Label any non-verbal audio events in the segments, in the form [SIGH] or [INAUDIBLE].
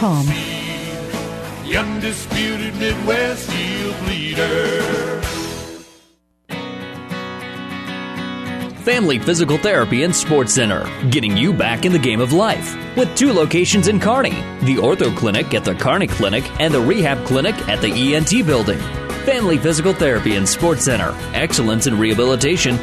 NuTechSeed.com. The undisputed Midwest yield leader. Family Physical Therapy and Sports Center, getting you back in the game of life. With two locations in Kearney the Ortho Clinic at the Kearney Clinic and the Rehab Clinic at the ENT Building. Family Physical Therapy and Sports Center, excellence in rehabilitation.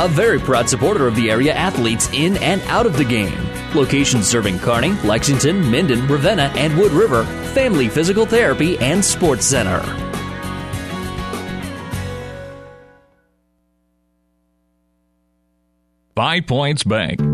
A very proud supporter of the area athletes in and out of the game. Locations serving Kearney, Lexington, Minden, Ravenna, and Wood River. Family Physical Therapy and Sports Center. Five Points Bank.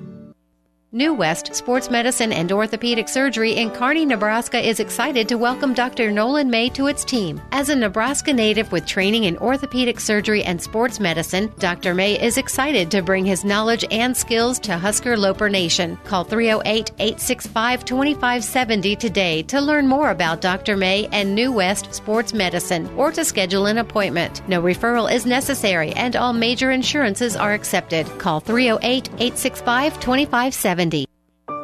New West Sports Medicine and Orthopedic Surgery in Kearney, Nebraska is excited to welcome Dr. Nolan May to its team. As a Nebraska native with training in orthopedic surgery and sports medicine, Dr. May is excited to bring his knowledge and skills to Husker Loper Nation. Call 308 865 2570 today to learn more about Dr. May and New West Sports Medicine or to schedule an appointment. No referral is necessary and all major insurances are accepted. Call 308 865 2570. 70.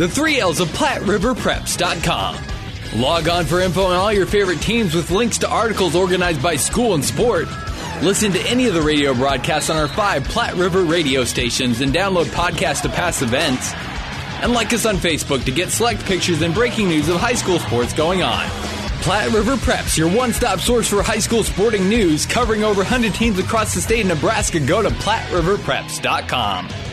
The three L's of PlatteRiverPreps.com. Log on for info on all your favorite teams with links to articles organized by school and sport. Listen to any of the radio broadcasts on our five Platte River radio stations and download podcasts to past events. And like us on Facebook to get select pictures and breaking news of high school sports going on. Platte River Preps, your one stop source for high school sporting news, covering over 100 teams across the state of Nebraska. Go to PlatteRiverPreps.com.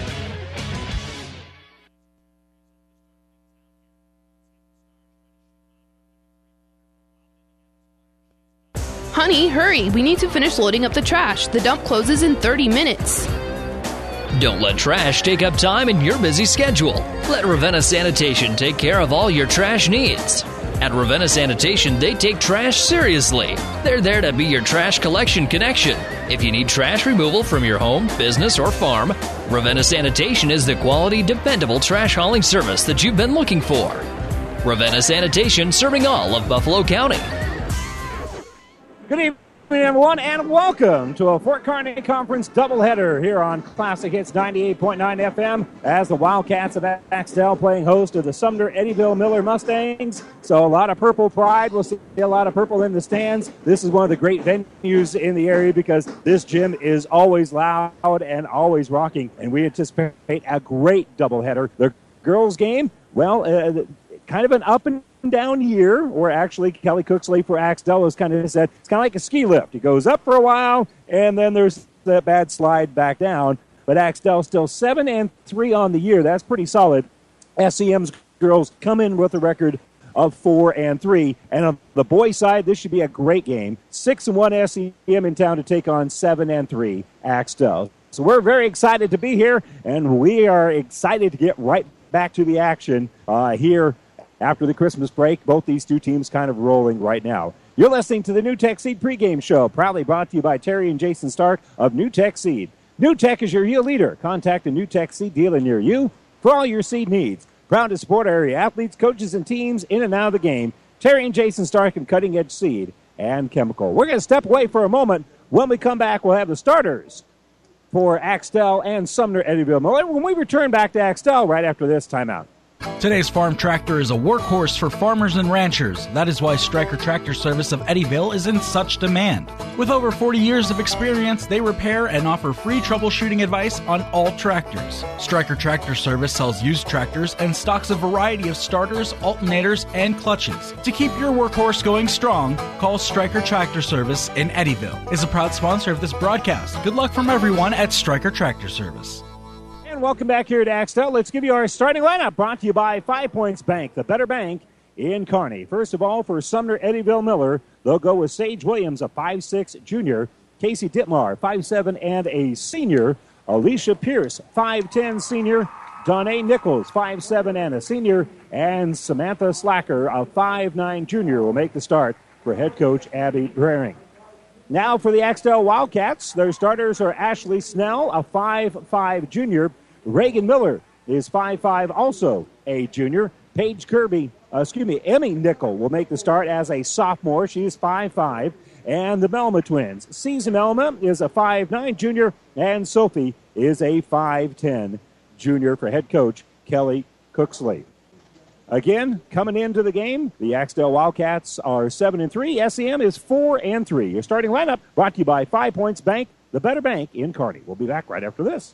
Honey, hurry! We need to finish loading up the trash. The dump closes in 30 minutes. Don't let trash take up time in your busy schedule. Let Ravenna Sanitation take care of all your trash needs. At Ravenna Sanitation, they take trash seriously. They're there to be your trash collection connection. If you need trash removal from your home, business, or farm, Ravenna Sanitation is the quality, dependable trash hauling service that you've been looking for. Ravenna Sanitation serving all of Buffalo County. Good evening, everyone, and welcome to a Fort Kearny Conference doubleheader here on Classic Hits 98.9 FM as the Wildcats of Axtell playing host to the Sumner Eddyville Miller Mustangs. So a lot of purple pride. We'll see a lot of purple in the stands. This is one of the great venues in the area because this gym is always loud and always rocking, and we anticipate a great doubleheader. The girls' game, well, uh, kind of an up and down here, or actually Kelly Cooksley for Axtell has kind of said it's kind of like a ski lift. It goes up for a while, and then there's that bad slide back down. But Axtell still seven and three on the year. That's pretty solid. SEM's girls come in with a record of four and three. And on the boys' side, this should be a great game. Six and one SEM in town to take on seven and three Axtell. So we're very excited to be here, and we are excited to get right back to the action uh, here after the Christmas break. Both these two teams kind of rolling right now. You're listening to the NuTech Seed pregame show, proudly brought to you by Terry and Jason Stark of NuTech Seed. NuTech is your yield leader. Contact a NuTech Seed dealer near you for all your seed needs. Proud to support area athletes, coaches, and teams in and out of the game. Terry and Jason Stark and Cutting Edge Seed and Chemical. We're going to step away for a moment. When we come back, we'll have the starters for Axtell and Sumner Eddyville Miller when we return back to Axtell right after this timeout. Today's farm tractor is a workhorse for farmers and ranchers. That is why Stryker Tractor Service of Eddyville is in such demand. With over 40 years of experience, they repair and offer free troubleshooting advice on all tractors. Stryker Tractor Service sells used tractors and stocks a variety of starters, alternators, and clutches. To keep your workhorse going strong, call Stryker Tractor Service in Eddyville. Is a proud sponsor of this broadcast. Good luck from everyone at Stryker Tractor Service. And welcome back here to Axtell. Let's give you our starting lineup brought to you by Five Points Bank, the better bank in Kearney. First of all, for Sumner Eddyville Miller, they'll go with Sage Williams, a five-six junior, Casey Dittmar, five-seven and a senior, Alicia Pierce, five-ten senior, Donna Nichols, five-seven and a senior, and Samantha Slacker, a five-nine junior, will make the start for head coach Abby Draring. Now for the Axtell Wildcats, their starters are Ashley Snell, a five-five junior, Reagan Miller is five-five, also a junior. Paige Kirby, uh, excuse me, Emmy Nickel will make the start as a sophomore. She is five-five. And the Melma twins. Season Melma is a five-nine junior, and Sophie is a five-ten junior for head coach Kelly Cooksley. Again, coming into the game, the Axtell Wildcats are seven and three. SEM is four and three. Your starting lineup brought to you by Five Points Bank, the better bank in Kearney. We'll be back right after this.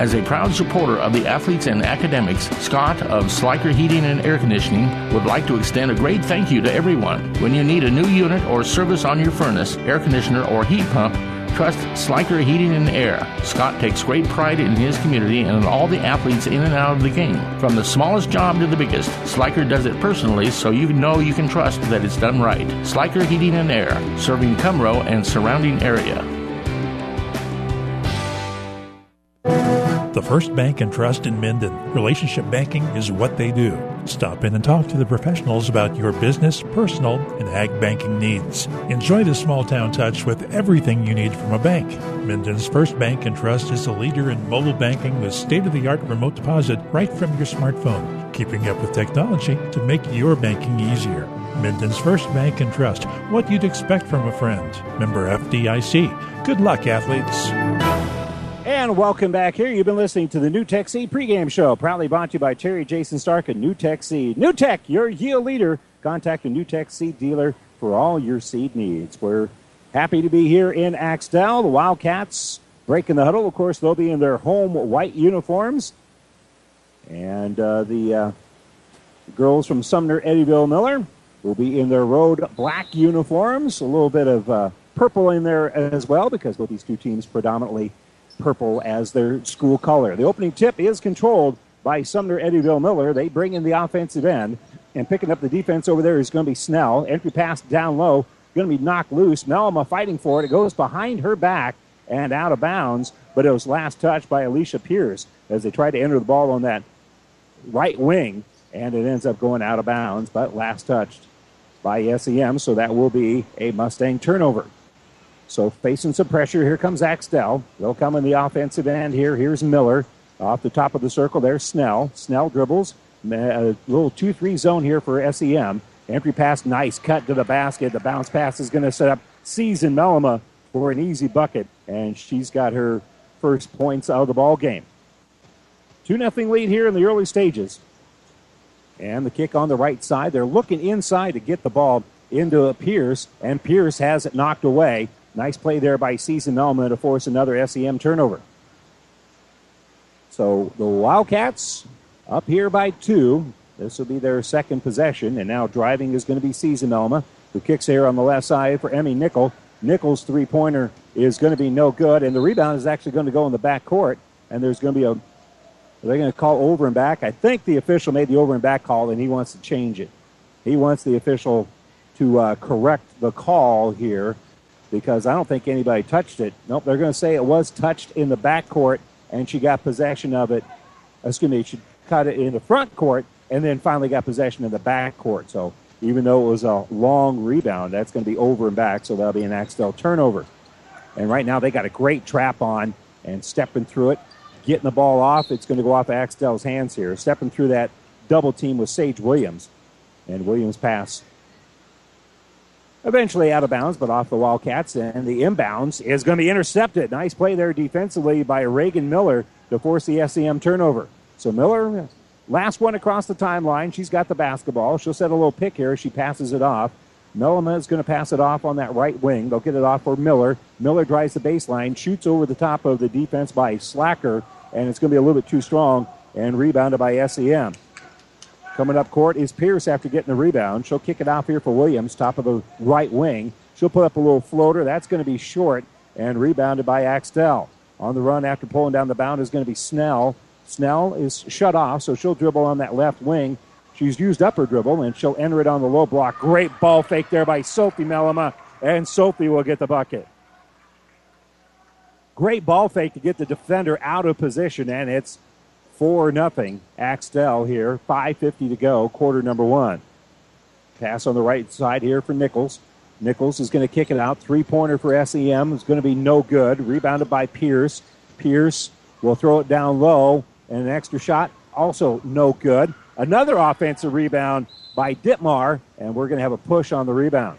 As a proud supporter of the athletes and academics, Scott of Sliker Heating and Air Conditioning would like to extend a great thank you to everyone. When you need a new unit or service on your furnace, air conditioner, or heat pump, trust Sliker Heating and Air. Scott takes great pride in his community and in all the athletes in and out of the game. From the smallest job to the biggest, Sliker does it personally so you know you can trust that it's done right. Sliker Heating and Air, serving Cumro and surrounding area. The First Bank and Trust in Minden. Relationship banking is what they do. Stop in and talk to the professionals about your business, personal, and ag banking needs. Enjoy the small town touch with everything you need from a bank. Minden's First Bank and Trust is a leader in mobile banking with state of the art remote deposit right from your smartphone, keeping up with technology to make your banking easier. Minden's First Bank and Trust, what you'd expect from a friend. Member FDIC. Good luck, athletes. And welcome back here. You've been listening to the NuTech Seed pregame show, proudly brought to you by Terry Jason Stark and NuTech Seed. NuTech, your yield leader. Contact a NuTech Seed dealer for all your seed needs. We're happy to be here in Axtell. The Wildcats breaking the huddle. Of course, they'll be in their home white uniforms. And uh, the uh, girls from Sumner Eddyville Miller will be in their road black uniforms. A little bit of uh, purple in there as well because both these two teams predominantly purple as their school color. The opening tip is controlled by Sumner Eddyville Miller. They bring in the offensive end, and picking up the defense over there is going to be Snell. Entry pass down low, going to be knocked loose. Melma fighting for it. It goes behind her back and out of bounds, but it was last touched by Alicia Pierce as they tried to enter the ball on that right wing, and it ends up going out of bounds, but last touched by SEM, so that will be a Mustang turnover. So facing some pressure. Here comes Axtell. They'll come in the offensive end here. Here's Miller off the top of the circle. There's Snell. Snell dribbles. A uh, little 2 3 zone here for SEM. Entry pass, nice cut to the basket. The bounce pass is going to set up Season Mellema for an easy bucket, and she's got her first points out of the ball game. 2 0 lead here in the early stages. And the kick on the right side. They're looking inside to get the ball into Pierce, and Pierce has it knocked away. Nice play there by Season Melma to force another SEM turnover. So the Wildcats up here by two. This will be their second possession, and now driving is going to be Season Melma, who kicks here on the left side for Emmy Nickel. Nickel's three pointer is going to be no good, and the rebound is actually going to go in the back court, and there's going to be a They're going to call over and back. I think the official made the over and back call, and he wants to change it. He wants the official to uh, correct the call here because I don't think anybody touched it. Nope, they're going to say it was touched in the back court, and she got possession of it. Excuse me, she cut it in the front court, and then finally got possession in the back court. So even though it was a long rebound, that's going to be over and back, so that'll be an Axtell turnover. And right now they got a great trap on and stepping through it, getting the ball off. It's going to go off Axtell's hands here. Stepping through that double team with Sage Williams. And Williams pass eventually out of bounds, but off the Wildcats. And the inbounds is going to be intercepted. Nice play there defensively by Reagan Miller to force the SEM turnover. So Miller, last one across the timeline. She's got the basketball. She'll set a little pick here. She passes it off. Mellema is going to pass it off on that right wing. They'll get it off for Miller. Miller drives the baseline, shoots over the top of the defense by Slacker, and it's going to be a little bit too strong and rebounded by SEM. Coming up court is Pierce after getting the rebound. She'll kick it off here for Williams, top of the right wing. She'll put up a little floater. That's going to be short and rebounded by Axtell. On the run after pulling down the bound is going to be Snell. Snell is shut off, so she'll dribble on that left wing. She's used up her dribble, and she'll enter it on the low block. Great ball fake there by Sophie Mellema, and Sophie will get the bucket. Great ball fake to get the defender out of position, and it's 4 nothing. Axtell here, 5.50 to go, quarter number one. Pass on the right side here for Nichols. Nichols is going to kick it out. Three pointer for SEM is going to be no good. Rebounded by Pierce. Pierce will throw it down low, and an extra shot also no good. Another offensive rebound by Ditmar, and we're going to have a push on the rebound.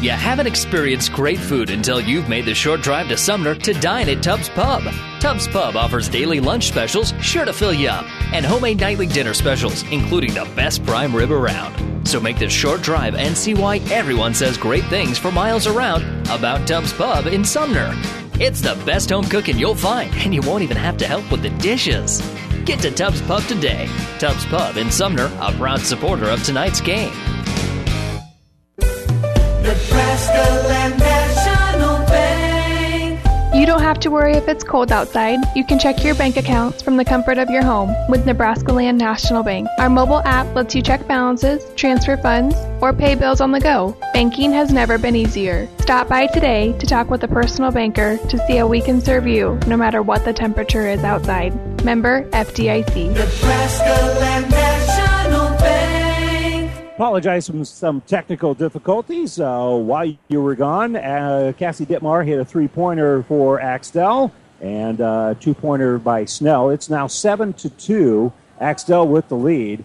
You haven't experienced great food until you've made the short drive to Sumner to dine at Tubbs Pub. Tubbs Pub offers daily lunch specials sure to fill you up and homemade nightly dinner specials, including the best prime rib around. So make this short drive and see why everyone says great things for miles around about Tubbs Pub in Sumner. It's the best home cooking you'll find, and you won't even have to help with the dishes. Get to Tubbs Pub today. Tubbs Pub in Sumner, a proud supporter of tonight's game. You don't have to worry if it's cold outside. You can check your bank accounts from the comfort of your home with Nebraska Land National Bank. Our mobile app lets you check balances, transfer funds, or pay bills on the go. Banking has never been easier. Stop by today to talk with a personal banker to see how we can serve you no matter what the temperature is outside. Member FDIC. Nebraska Land. Apologize for some technical difficulties uh, while you were gone. Uh, Cassie Ditmar hit a three pointer for Axtell and uh, two pointer by Snell. It's now seven to two. Axtell with the lead,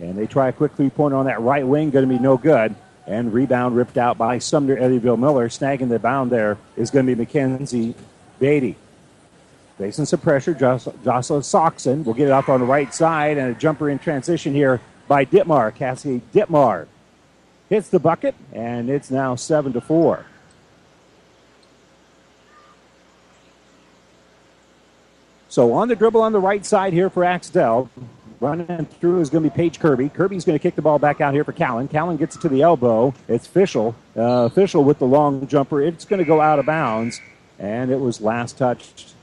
and they try a quick three pointer on that right wing, going to be no good. And rebound ripped out by Sumner Eddyville Miller. Snagging the bound there is going to be Mackenzie Beatty. Facing some pressure, Jocelyn Soxon will get it up on the right side, and a jumper in transition here by Ditmar. Cassie Ditmar hits the bucket, and it's now seven to four. So on the dribble on the right side here for Axtell. Running through is going to be Paige Kirby. Kirby's going to kick the ball back out here for Callan. Callan gets it to the elbow. It's Fischel. Uh, Fischel with the long jumper. It's going to go out of bounds, and it was last touched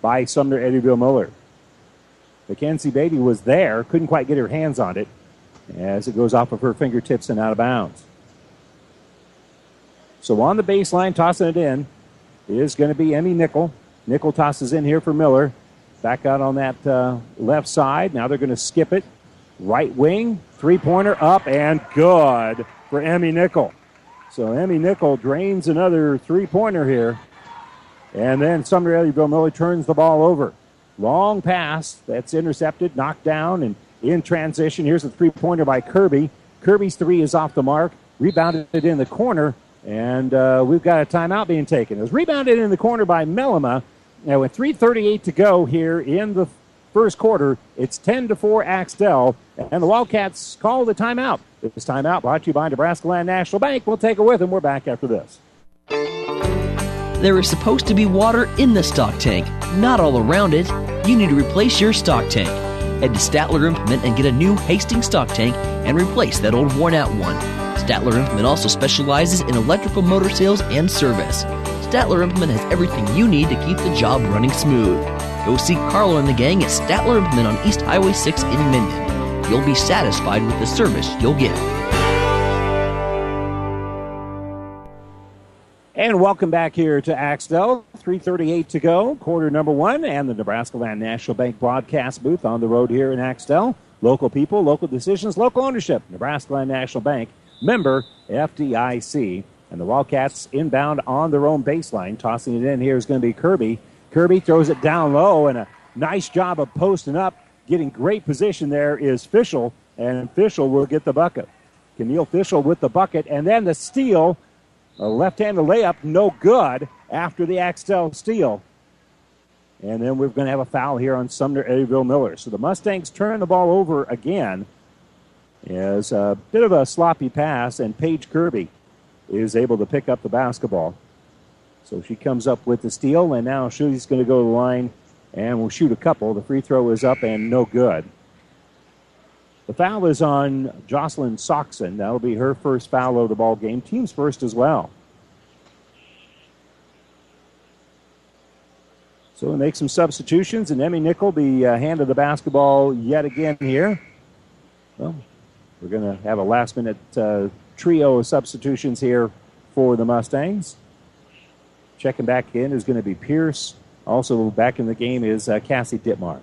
by Sumner Eddyville Miller. Mackenzie Beatty was there, couldn't quite get her hands on it as it goes off of her fingertips and out of bounds. So on the baseline, tossing it in is going to be Emmy Nickel. Nickel tosses in here for Miller. Back out on that uh, left side. Now they're going to skip it. Right wing, three pointer up and good for Emmy Nickel. So Emmy Nickel drains another three pointer here. And then Sumner Eddyville Miller turns the ball over. Long pass that's intercepted, knocked down, and in transition. Here's a three pointer by Kirby. Kirby's three is off the mark. Rebounded in the corner, and uh, we've got a timeout being taken. It was rebounded in the corner by Mellema. Now, with 3.38 to go here in the first quarter, it's 10 to 4 Axtell, and the Wildcats call the timeout. This timeout brought to you by Nebraska Land National Bank. We'll take it with them. We're back after this. There is supposed to be water in the stock tank, not all around it. You need to replace your stock tank. Head to Statler Implement and get a new Hastings stock tank and replace that old worn out one. Statler Implement also specializes in electrical motor sales and service. Statler Implement has everything you need to keep the job running smooth. Go see Carlo and the gang at Statler Implement on East Highway 6 in Minden. You'll be satisfied with the service you'll get. And welcome back here to Axtell. 3.38 to go, quarter number one, and the Nebraska Land National Bank broadcast booth on the road here in Axtell. Local people, local decisions, local ownership. Nebraska Land National Bank, member FDIC. And the Wildcats inbound on their own baseline. Tossing it in here is going to be Kirby. Kirby throws it down low, and a nice job of posting up. Getting great position there is Fischel, and Fischel will get the bucket. Camille Fischel with the bucket, and then the steal a left-handed layup, no good after the Axtell steal. And then we're going to have a foul here on Sumner Eddyville Miller. So the Mustangs turn the ball over again. As a bit of a sloppy pass, and Paige Kirby is able to pick up the basketball. So she comes up with the steal, and now she's going to go to the line and will shoot a couple. The free throw is up and no good. The foul is on Jocelyn Soxon. That'll be her first foul of the ball game. Team's first as well. So we make some substitutions, and Emmy Nickel, the uh, hand of the basketball yet again here. Well, we're going to have a last minute uh, trio of substitutions here for the Mustangs. Checking back in is going to be Pierce. Also back in the game is uh, Cassie Dittmar.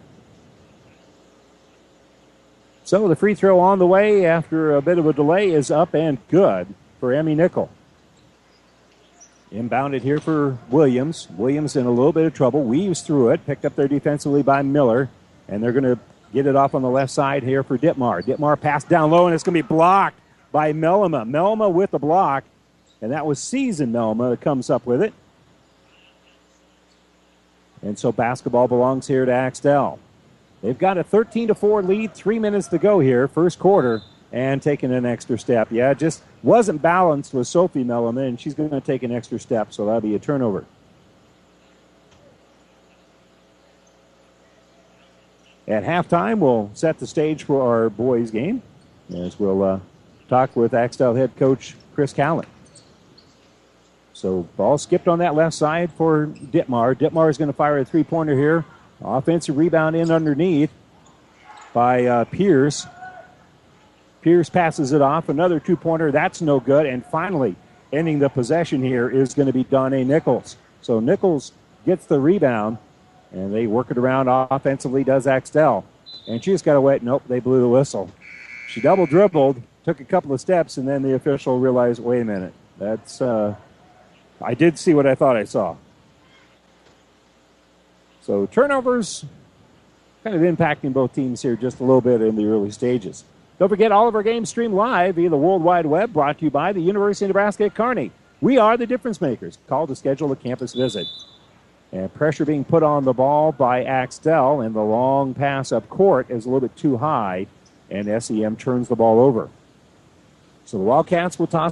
So the free throw on the way after a bit of a delay is up and good for Emmy Nickel. Inbounded here for Williams. Williams in a little bit of trouble. Weaves through it, picked up there defensively by Miller, and they're going to get it off on the left side here for Ditmar. Ditmar passed down low, and it's going to be blocked by Mellema. Mellema with the block, and that was Season Mellema that comes up with it. And so basketball belongs here to Axtell. They've got a 13 to 4 lead, three minutes to go here, first quarter, and taking an extra step. Yeah, just wasn't balanced with Sophie Mellema, and she's going to take an extra step, so that'll be a turnover. At halftime, we'll set the stage for our boys' game as we'll uh, talk with Axtell head coach Chris Callan. So, ball skipped on that left side for Dittmar. Dittmar is going to fire a three pointer here. Offensive rebound in underneath by uh, Pierce. Pierce passes it off. Another two pointer. That's no good. And finally, ending the possession here is going to be Donnie Nichols. So Nichols gets the rebound, and they work it around offensively, does Axtell. And she just got away. Nope, they blew the whistle. She double dribbled, took a couple of steps, and then the official realized wait a minute. That's, uh, I did see what I thought I saw. So turnovers kind of impacting both teams here just a little bit in the early stages. Don't forget all of our games stream live via the World Wide Web brought to you by the University of Nebraska at Kearney. We are the difference makers. Call to schedule a campus visit. And pressure being put on the ball by Axtell, and the long pass up court is a little bit too high, and SEM turns the ball over. So the Wildcats will toss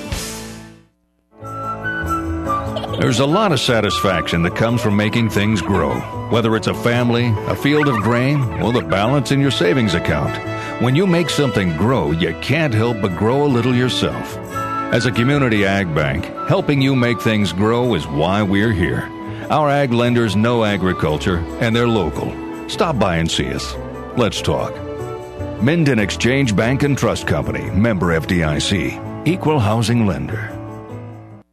There's a lot of satisfaction that comes from making things grow, whether it's a family, a field of grain, or the balance in your savings account. When you make something grow, you can't help but grow a little yourself. As a community ag bank, helping you make things grow is why we're here. Our ag lenders know agriculture and they're local. Stop by and see us. Let's talk. Minden Exchange Bank and Trust Company, member FDIC, equal housing lender.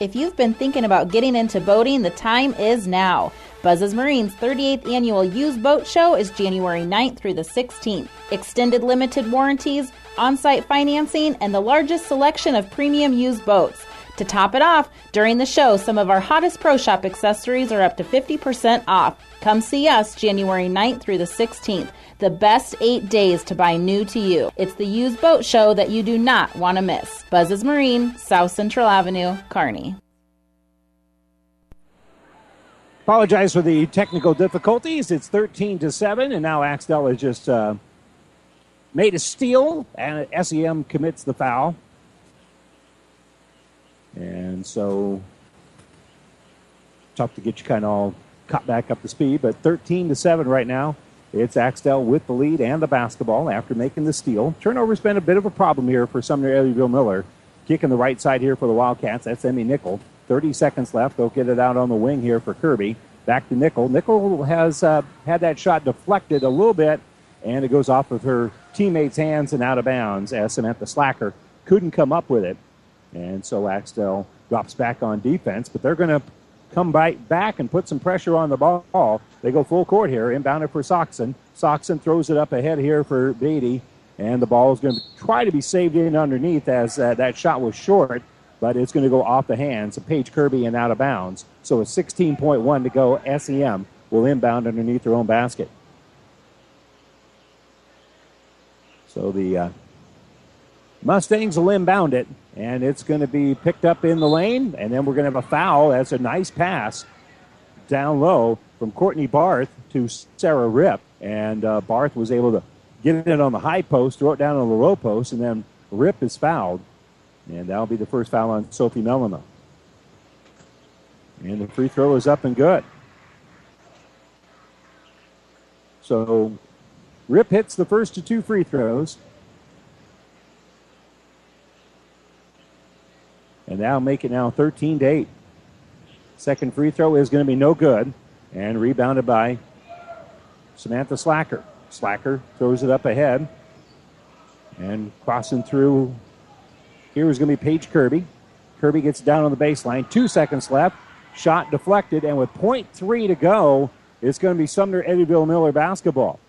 If you've been thinking about getting into boating, the time is now. Buzz's Marine's 38th annual used boat show is January 9th through the 16th. Extended limited warranties, on site financing, and the largest selection of premium used boats. To top it off, during the show, some of our hottest Pro Shop accessories are up to 50% off. Come see us January 9th through the 16th. The best eight days to buy new to you. It's the used boat show that you do not want to miss. Buzz's Marine, South Central Avenue, Kearney. Apologize for the technical difficulties. It's 13 to 7, and now Axtell has just uh, made a steal, and SEM commits the foul. And so, tough to get you kind of all caught back up to speed, but 13 to 7 right now. It's Axtell with the lead and the basketball after making the steal. Turnover's been a bit of a problem here for Sumner Eddyville Miller. Kicking the right side here for the Wildcats. That's Emmy Nickel. 30 seconds left. They'll get it out on the wing here for Kirby. Back to Nickel. Nickel has uh, had that shot deflected a little bit, and it goes off of her teammate's hands and out of bounds as Samantha Slacker couldn't come up with it. And so Axtell drops back on defense, but they're going to come right back and put some pressure on the ball. They go full court here, inbounded for Soxon. Soxon throws it up ahead here for Beatty, and the ball is going to try to be saved in underneath as uh, that shot was short, but it's going to go off the hands of Paige Kirby and out of bounds. So a 16.1 to go. SEM will inbound underneath their own basket. So the uh, Mustangs will inbound it, and it's going to be picked up in the lane, and then we're going to have a foul. That's a nice pass down low from Courtney Barth to Sarah Rip, and uh, Barth was able to get it on the high post, throw it down on the low post, and then Rip is fouled, and that'll be the first foul on Sophie Mellema. And the free throw is up and good. So Rip hits the first of two free throws. And now make it now 13 to 8. Second free throw is going to be no good. And rebounded by Samantha Slacker. Slacker throws it up ahead. And crossing through here is going to be Paige Kirby. Kirby gets down on the baseline. Two seconds left. Shot deflected. And with 0.3 to go, it's going to be Sumner Eddyville Miller basketball.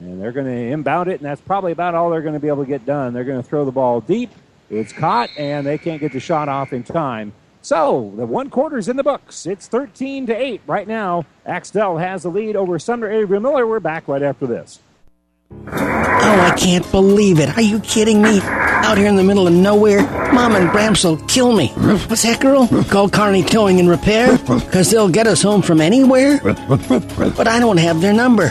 And they're going to inbound it, and that's probably about all they're going to be able to get done. They're going to throw the ball deep. It's caught, and they can't get the shot off in time. So the one quarter's in the books. It's 13 to 8 right now. Axtell has the lead over Sumner Eddyville Miller. We're back right after this. Oh, I can't believe it. Are you kidding me? Out here in the middle of nowhere, Mom and Bramps will kill me. What's that, girl? Call Kearney Towing and Repair? Because they'll get us home from anywhere? But I don't have their number.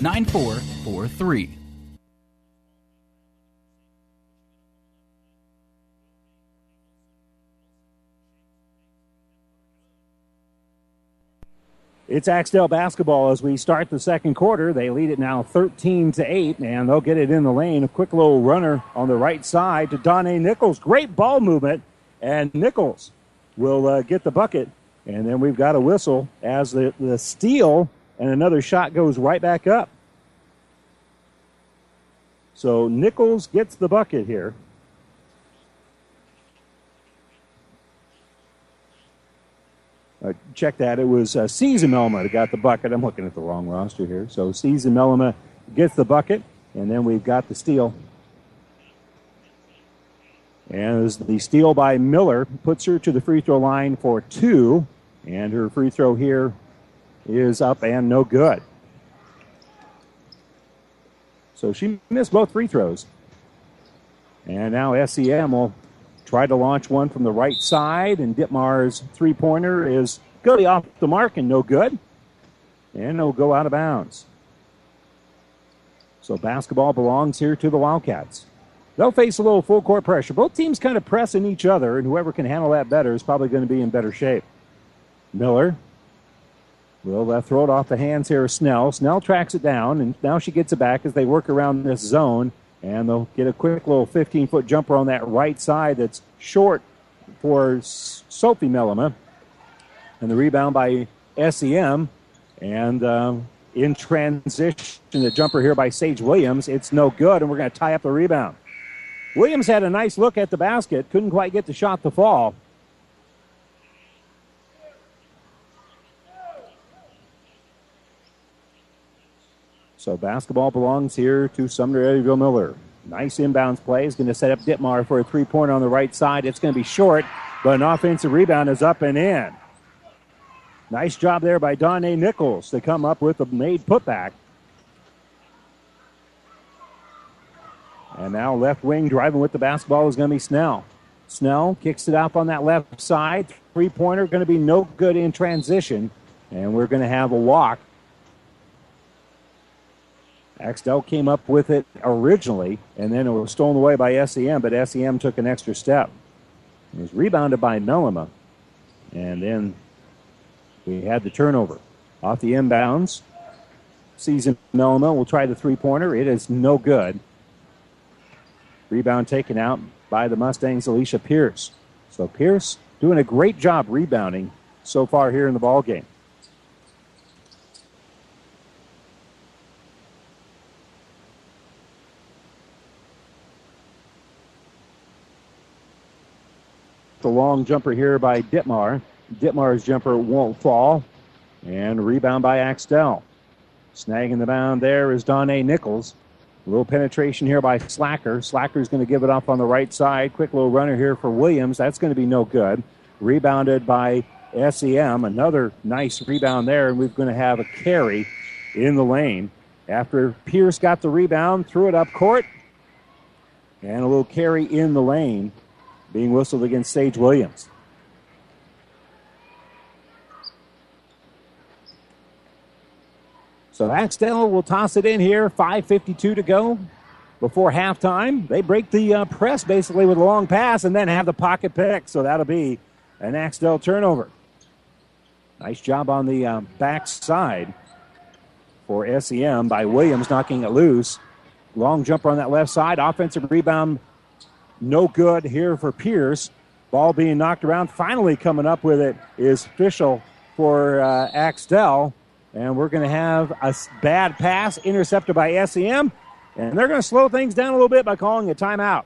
9443. It's Axtell basketball as we start the second quarter. They lead it now 13 to 8, and they'll get it in the lane. A quick little runner on the right side to Donnie Nichols. Great ball movement, and Nichols will uh, get the bucket. And then we've got a whistle as the, the steal and another shot goes right back up. So Nichols gets the bucket here. Uh, check that. It was uh, Season Melma that got the bucket. I'm looking at the wrong roster here. So Season Melma gets the bucket, and then we've got the steal. And the steal by Miller puts her to the free throw line for two, and her free throw here is up and no good. So she missed both free throws. And now SEM will try to launch one from the right side, and Ditmar's three pointer is going to be off the mark and no good. And it'll go out of bounds. So basketball belongs here to the Wildcats. They'll face a little full court pressure. Both teams kind of pressing each other, and whoever can handle that better is probably going to be in better shape. Miller will uh, throw it off the hands here of Snell. Snell tracks it down, and now she gets it back as they work around this zone. And they'll get a quick little 15 foot jumper on that right side that's short for Sophie Mellema. And the rebound by SEM. And um, in transition, the jumper here by Sage Williams. It's no good, and we're going to tie up the rebound. Williams had a nice look at the basket, couldn't quite get the shot to fall. So basketball belongs here to Sumner Eddyville Miller. Nice inbounds play. Is going to set up Ditmar for a three pointer on the right side. It's going to be short, but an offensive rebound is up and in. Nice job there by Donnie Nichols to come up with a made putback. And now left wing driving with the basketball is going to be Snell. Snell kicks it up on that left side. Three pointer going to be no good in transition. And we're going to have a walk Axtell came up with it originally, and then it was stolen away by SEM, but SEM took an extra step. It was rebounded by Mellema, and then we had the turnover. Off the inbounds, Season Mellema will try the three pointer. It is no good. Rebound taken out by the Mustangs, Alicia Pierce. So Pierce doing a great job rebounding so far here in the ball game. The long jumper here by Ditmar. Ditmar's jumper won't fall. And rebound by Axtell. Snagging the bound there is Donnie Nichols. A little penetration here by Slacker. Slacker's going to give it up on the right side. Quick little runner here for Williams. That's going to be no good. Rebounded by SEM. Another nice rebound there, and we're going to have a carry in the lane. After Pierce got the rebound, threw it up court, and a little carry in the lane being whistled against Sage Williams. So Axtell will toss it in here. 5.52 to go before halftime. They break the uh, press basically with a long pass and then have the pocket pick. So that'll be an Axtell turnover. Nice job on the uh, back side for SEM by Williams knocking it loose. Long jumper on that left side. Offensive rebound no good here for Pierce. Ball being knocked around. Finally coming up with it is Fischel for uh, Axtell. And we're going to have a bad pass intercepted by SEM. And they're going to slow things down a little bit by calling a timeout.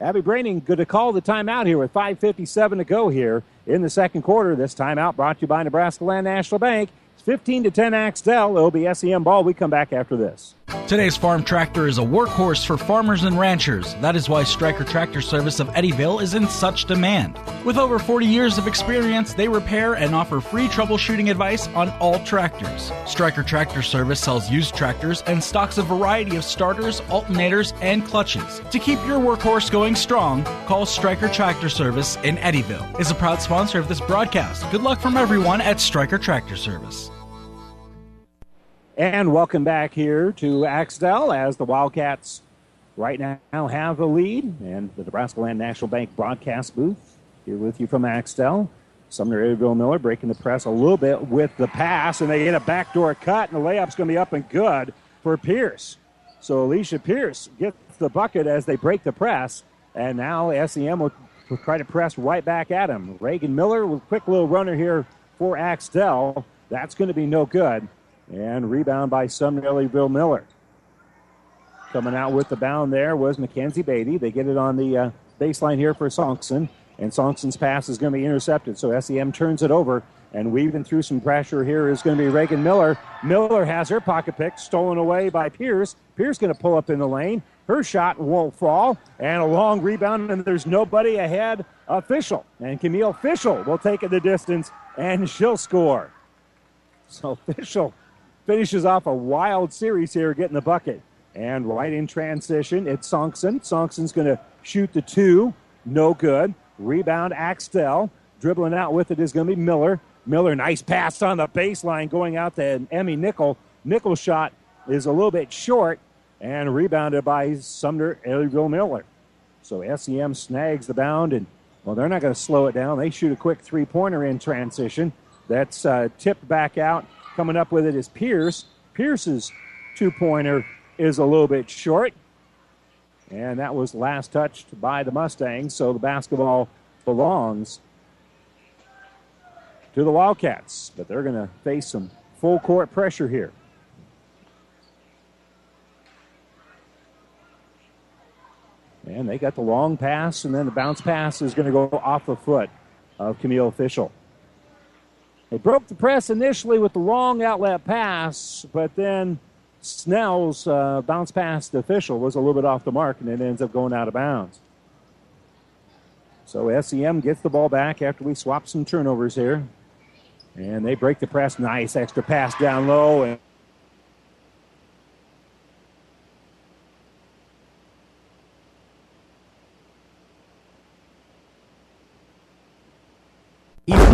Abby Braining good to call the timeout here with 5.57 to go here in the second quarter. This timeout brought to you by Nebraska Land National Bank. It's 15 to 10 Axtell. It'll be SEM ball. We come back after this. Today's farm tractor is a workhorse for farmers and ranchers. That is why Stryker Tractor Service of Eddyville is in such demand. With over 40 years of experience, they repair and offer free troubleshooting advice on all tractors. Stryker Tractor Service sells used tractors and stocks a variety of starters, alternators, and clutches. To keep your workhorse going strong, call Stryker Tractor Service in Eddyville. Is a proud sponsor of this broadcast. Good luck from everyone at Stryker Tractor Service. And welcome back here to Axtell as the Wildcats right now have the lead. And the Nebraska Land National Bank broadcast booth here with you from Axtell. Sumner Eddyville Miller breaking the press a little bit with the pass, and they get a backdoor cut, and the layup's going to be up and good for Pierce. So Alicia Pierce gets the bucket as they break the press, and now SEM will, will try to press right back at him. Reagan Miller with a quick little runner here for Axtell. That's going to be no good. And rebound by Sumner Eddyville Miller. Coming out with the bound there was Mackenzie Beatty. They get it on the uh, baseline here for Sonkson. And Sonkson's pass is going to be intercepted. So SEM turns it over. And weaving through some pressure here is going to be Reagan Miller. Miller has her pocket pick stolen away by Pierce. Pierce going to pull up in the lane. Her shot won't fall. And a long rebound, and there's nobody ahead. Official. And Camille Fischel will take it the distance, and she'll score. So Fischel finishes off a wild series here, getting the bucket. And right in transition, it's Sonkson. Sonkson's going to shoot the two. No good. Rebound, Axtell. Dribbling out with it is going to be Miller. Miller, nice pass on the baseline going out to Emmy Nickel. Nickel's shot is a little bit short and rebounded by Sumner Eddyville Miller. So SEM snags the bound, and well, they're not going to slow it down. They shoot a quick three pointer in transition. That's uh, tipped back out. Coming up with it is Pierce. Pierce's two pointer is a little bit short. And that was last touched by the Mustangs, so the basketball belongs to the Wildcats. But they're going to face some full court pressure here. And they got the long pass, and then the bounce pass is going to go off the foot of Camille Fischel. They broke the press initially with the long outlet pass, but then Snell's uh, bounce pass to Fischel was a little bit off the mark, and it ends up going out of bounds. So SEM gets the ball back after we swap some turnovers here. And they break the press. Nice extra pass down low. And Even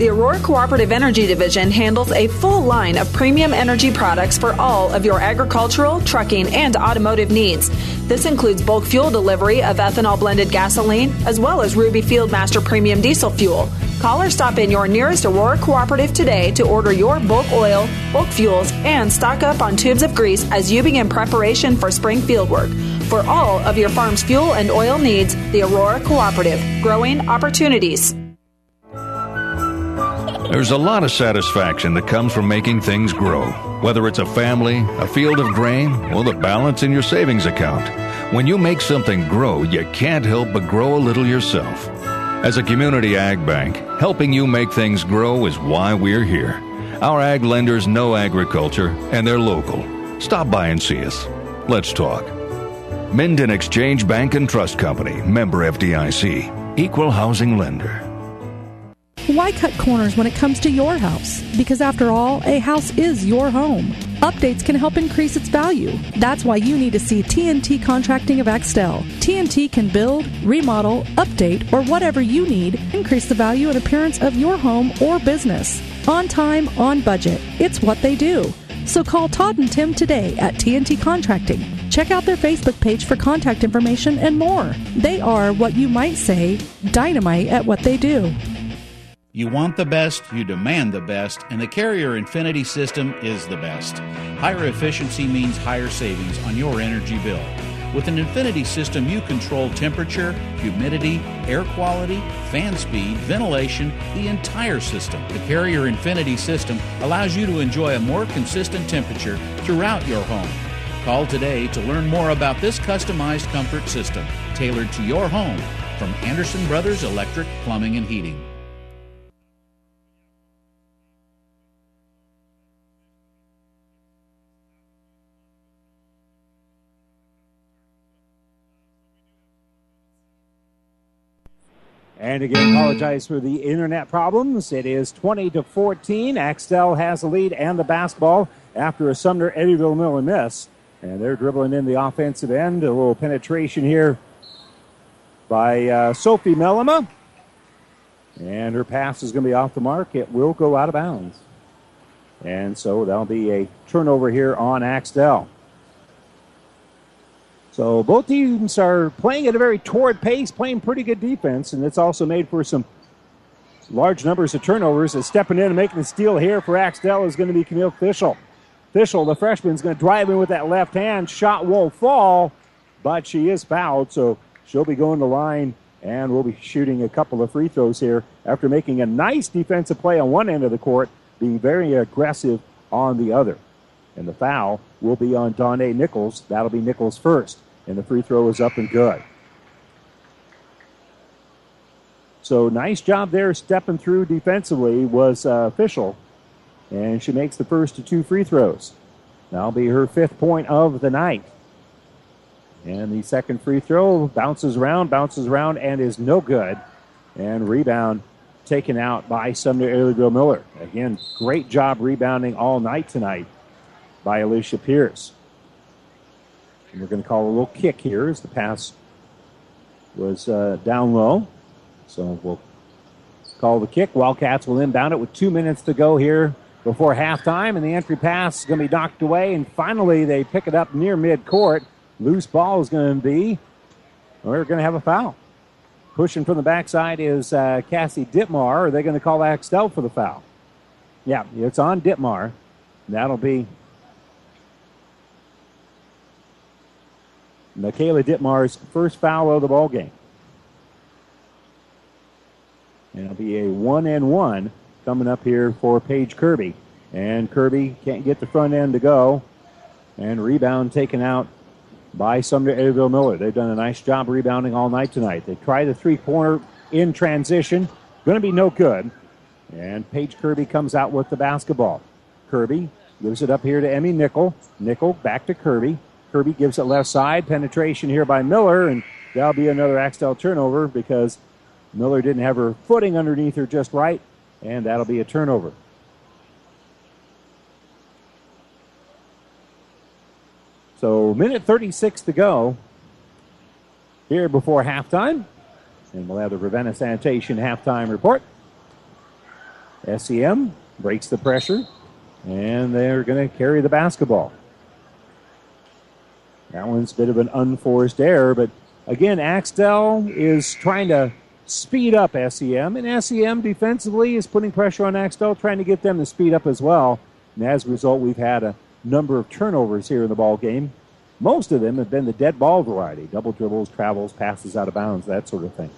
The Aurora Cooperative Energy Division handles a full line of premium energy products for all of your agricultural, trucking, and automotive needs. This includes bulk fuel delivery of ethanol blended gasoline, as well as Ruby Fieldmaster Premium Diesel Fuel. Call or stop in your nearest Aurora Cooperative today to order your bulk oil, bulk fuels, and stock up on tubes of grease as you begin preparation for spring fieldwork. For all of your farm's fuel and oil needs, the Aurora Cooperative, growing opportunities. There's a lot of satisfaction that comes from making things grow, whether it's a family, a field of grain, or the balance in your savings account. When you make something grow, you can't help but grow a little yourself. As a community ag bank, helping you make things grow is why we're here. Our ag lenders know agriculture and they're local. Stop by and see us. Let's talk. Minden Exchange Bank and Trust Company, member FDIC, equal housing lender. Why cut corners when it comes to your house? Because after all, a house is your home. Updates can help increase its value. That's why you need to see TNT Contracting of Axtell. TNT can build, remodel, update, or whatever you need, increase the value and appearance of your home or business. On time, on budget. It's what they do. So call Todd and Tim today at TNT Contracting. Check out their Facebook page for contact information and more. They are what you might say dynamite at what they do. You want the best, you demand the best, and the Carrier Infinity system is the best. Higher efficiency means higher savings on your energy bill. With an Infinity system, you control temperature, humidity, air quality, fan speed, ventilation, the entire system. The Carrier Infinity system allows you to enjoy a more consistent temperature throughout your home. Call today to learn more about this customized comfort system tailored to your home from Anderson Brothers Electric, Plumbing, and Heating. And again, apologize for the internet problems. It is 20 to 14. Axtell has the lead and the basketball after a Sumner Eddyville Miller miss. And they're dribbling in the offensive end. A little penetration here by uh, Sophie Mellema. And her pass is going to be off the mark. It will go out of bounds. And so that'll be a turnover here on Axtell. So both teams are playing at a very torrid pace, playing pretty good defense, and it's also made for some large numbers of turnovers. And stepping in and making the steal here for Axtell is going to be Camille Fischel. Fischel, the freshman, is going to drive in with that left hand. Shot won't fall, but she is fouled, so she'll be going to line and we'll be shooting a couple of free throws here after making a nice defensive play on one end of the court, being very aggressive on the other. And the foul will be on Donnae Nichols. That'll be Nichols first. And the free throw is up and good. So nice job there stepping through defensively was uh, Fischel. And she makes the first of two free throws. That'll be her fifth point of the night. And the second free throw bounces around, bounces around, and is no good. And rebound taken out by Sumner Eddyville Miller. Again, great job rebounding all night tonight by Alicia Pierce. And we're going to call a little kick here as the pass was uh, down low. So we'll call the kick. Wildcats will inbound it with two minutes to go here before halftime. And the entry pass is going to be knocked away. And finally, they pick it up near midcourt. Loose ball is going to be, we're going to have a foul. Pushing from the backside is uh, Cassie Ditmar. Are they going to call Axtell for the foul? Yeah, it's on Ditmar. That'll be Michaela Ditmar's first foul of the ball game. And it'll be a one and one coming up here for Paige Kirby. And Kirby can't get the front end to go. And rebound taken out by Sumner Eddyville Miller. They've done a nice job rebounding all night tonight. They try the three corner in transition. Going to be no good. And Paige Kirby comes out with the basketball. Kirby gives it up here to Emmy Nickel. Nickel back to Kirby. Kirby gives it left side. Penetration here by Miller, and that'll be another Axtell turnover because Miller didn't have her footing underneath her just right, and that'll be a turnover. So, minute 36 to go here before halftime. And we'll have the Ravenna Sanitation halftime report. SEM breaks the pressure, and they're going to carry the basketball. That one's a bit of an unforced error, but again, Axtell is trying to speed up SEM, and SEM defensively is putting pressure on Axtell, trying to get them to speed up as well. And as a result, we've had a number of turnovers here in the ball game. Most of them have been the dead ball variety double dribbles, travels, passes out of bounds, that sort of thing.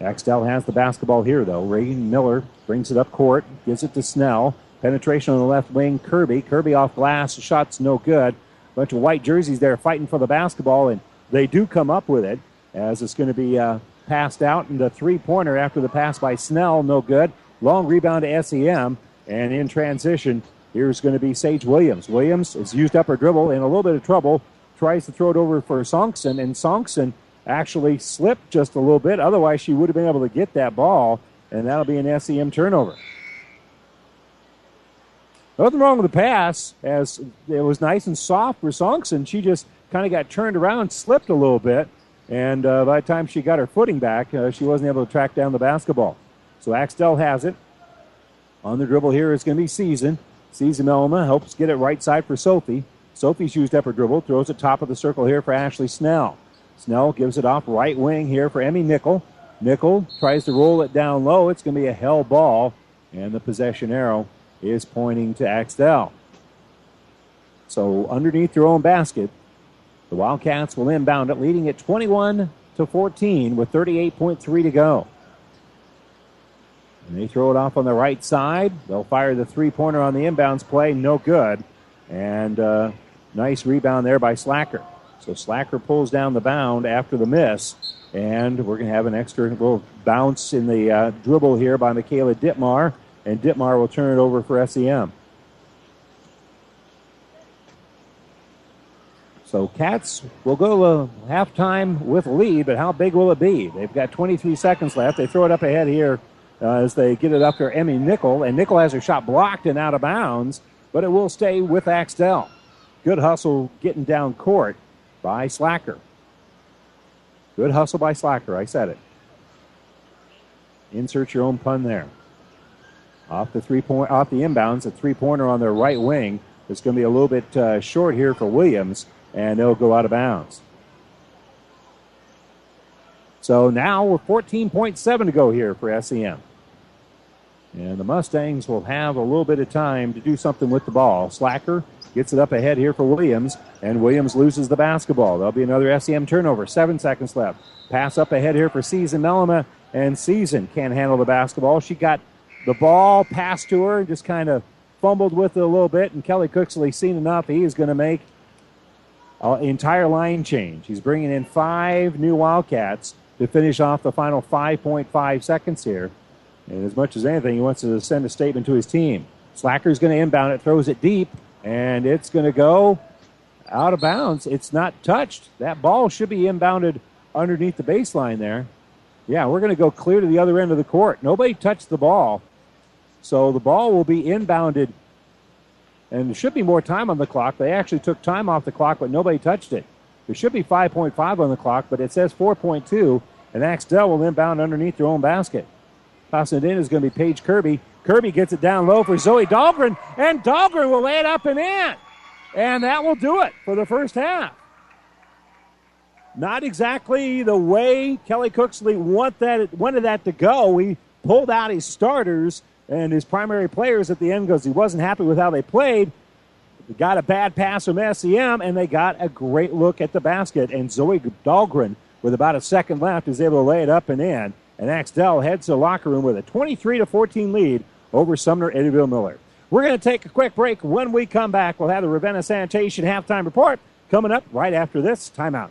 Axtell has the basketball here, though. Reagan Miller brings it up court, gives it to Snell. Penetration on the left wing, Kirby. Kirby off glass, shot's no good. Bunch of white jerseys there fighting for the basketball, and they do come up with it as it's going to be uh, passed out. And the three pointer after the pass by Snell, no good. Long rebound to SEM, and in transition, here's going to be Sage Williams. Williams has used up her dribble in a little bit of trouble, tries to throw it over for Sonkson, and Sonkson actually slipped just a little bit. Otherwise, she would have been able to get that ball, and that'll be an SEM turnover. Nothing wrong with the pass, as it was nice and soft for Sonkson. She just kind of got turned around, slipped a little bit, and uh, by the time she got her footing back, uh, she wasn't able to track down the basketball. So Axtell has it. On the dribble here is going to be Season. Season Mellema helps get it right side for Sophie. Sophie's used up her dribble, throws it top of the circle here for Ashley Snell. Snell gives it off right wing here for Emmy Nickel. Nickel tries to roll it down low. It's going to be a hell ball, and the possession arrow is pointing to Axtell. So underneath their own basket, the Wildcats will inbound it, leading at 21 to 14 with 38.3 to go. And they throw it off on the right side. They'll fire the three pointer on the inbounds play. No good. And uh, nice rebound there by Slacker. So Slacker pulls down the bound after the miss. And we're going to have an extra little bounce in the uh, dribble here by Michaela Dittmar. And Ditmar will turn it over for SEM. So Cats will go to halftime with lead, but how big will it be? They've got 23 seconds left. They throw it up ahead here uh, as they get it up to Emmy Nickel, and Nickel has her shot blocked and out of bounds, but it will stay with Axtell. Good hustle getting down court by Slacker. Good hustle by Slacker. I said it. Insert your own pun there. Off the three point, off the inbounds, a three pointer on their right wing. It's going to be a little bit uh, short here for Williams, and they'll go out of bounds. So now we're 14.7 to go here for SEM. And the Mustangs will have a little bit of time to do something with the ball. Slacker gets it up ahead here for Williams, and Williams loses the basketball. There'll be another SEM turnover. Seven seconds left. Pass up ahead here for Season Mellema, and Season can't handle the basketball. She got the ball passed to her, and just kind of fumbled with it a little bit, and Kelly Cooksley seen enough. He is going to make an entire line change. He's bringing in five new Wildcats to finish off the final 5.5 seconds here. And as much as anything, he wants to send a statement to his team. Slacker's going to inbound it, throws it deep, and it's going to go out of bounds. It's not touched. That ball should be inbounded underneath the baseline there. Yeah, we're going to go clear to the other end of the court. Nobody touched the ball. So the ball will be inbounded, and there should be more time on the clock. They actually took time off the clock, but nobody touched it. There should be 5.5 on the clock, but it says 4.2, and Axtell will inbound underneath their own basket. Passing it in is going to be Paige Kirby. Kirby gets it down low for Zoe Dahlgren, and Dahlgren will lay it up and in. And that will do it for the first half. Not exactly the way Kelly Cooksley want that, wanted that to go. He pulled out his starters and his primary players at the end because he wasn't happy with how they played. They got a bad pass from SEM, and they got a great look at the basket. And Zoe Dahlgren, with about a second left, is able to lay it up and in. And Axtell heads to the locker room with a 23 to 14 lead over Sumner Eddyville Miller. We're going to take a quick break. When we come back, we'll have the Ravenna Sanitation halftime report coming up right after this timeout.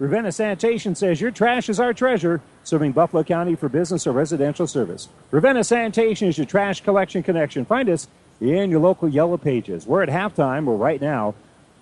Ravenna Sanitation says your trash is our treasure, serving Buffalo County for business or residential service. Ravenna Sanitation is your trash collection connection. Find us in your local yellow pages. We're at halftime, well, right now,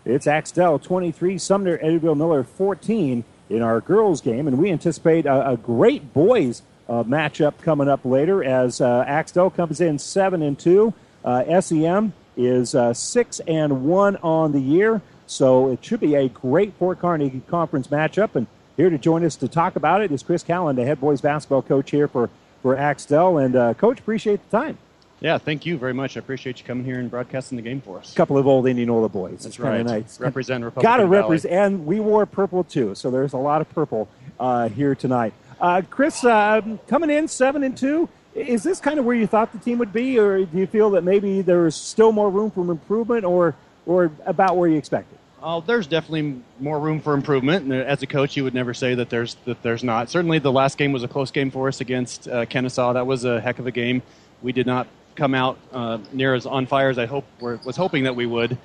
it's Axtell 23, Sumner Eddyville Miller 14 in our girls game, and we anticipate a, a great boys uh, matchup coming up later as uh, Axtell comes in 7 and 2. Uh, SEM is uh, 6 and 1 on the year. So it should be a great Fort Kearny Conference matchup. And here to join us to talk about it is Chris Callan, the head boys basketball coach here for, for Axtell. And, uh, Coach, appreciate the time. Yeah, thank you very much. I appreciate you coming here and broadcasting the game for us. A couple of old Indianola boys. That's right. Nice. Represent Republican Got to represent, and we wore purple too. So there's a lot of purple uh, here tonight. Uh, Chris, uh, coming in seven and two. Is this kind of where you thought the team would be, or do you feel that maybe there's still more room for improvement, or or about where you expected? Oh, there's definitely more room for improvement. And as a coach, you would never say that there's that there's not. Certainly, the last game was a close game for us against uh, Kenesaw. That was a heck of a game. We did not come out uh, near as on fire as I hope was hoping that we would.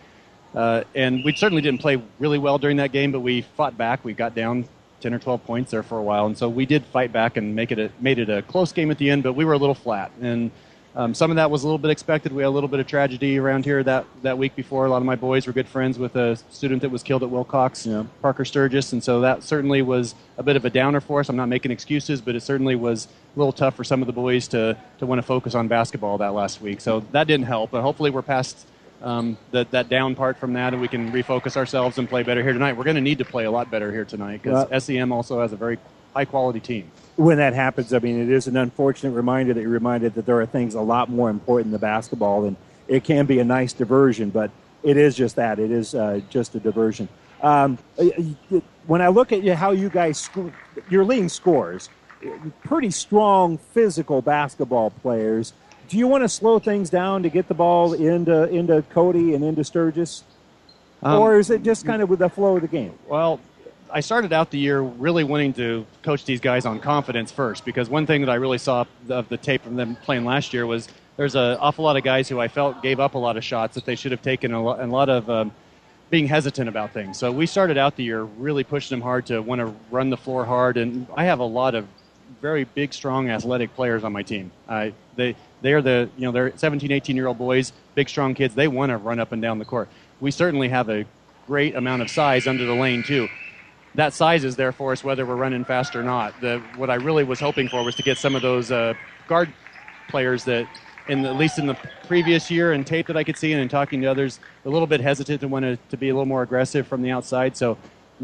Uh, and we certainly didn't play really well during that game, but we fought back. We got down 10 or 12 points there for a while, and so we did fight back and make it a, made it a close game at the end. But we were a little flat, and um, some of that was a little bit expected. We had a little bit of tragedy around here that, that week before. A lot of my boys were good friends with a student that was killed at Wilcox, yeah. Parker Sturgis, and so that certainly was a bit of a downer for us. I'm not making excuses, but it certainly was a little tough for some of the boys to, to want to focus on basketball that last week. So that didn't help, but hopefully we're past um, that, that down part from that and we can refocus ourselves and play better here tonight. We're going to need to play a lot better here tonight because well, SEM also has a very high quality team when that happens, I mean, it is an unfortunate reminder that you're reminded that there are things a lot more important than basketball, and it can be a nice diversion, but it is just that. It is uh, just a diversion. Um, when I look at how you guys, sc- your leading scores, pretty strong physical basketball players. Do you want to slow things down to get the ball into into Cody and into Sturgis, um, or is it just kind of with the flow of the game? Well, I started out the year really wanting to coach these guys on confidence first because one thing that I really saw of the tape from them playing last year was there's an awful lot of guys who I felt gave up a lot of shots that they should have taken, a lot, and a lot of um, being hesitant about things. So we started out the year really pushing them hard to want to run the floor hard, and I have a lot of very big, strong, athletic players on my team. They they are the you know they're 17, 18 year old boys, big, strong kids. They want to run up and down the court. We certainly have a great amount of size under the lane too that size is there for us whether we're running fast or not. The, what I really was hoping for was to get some of those uh, guard players that, in at least in the previous year and tape that I could see, and in talking to others, a little bit hesitant to want to, be a little more aggressive from the outside. So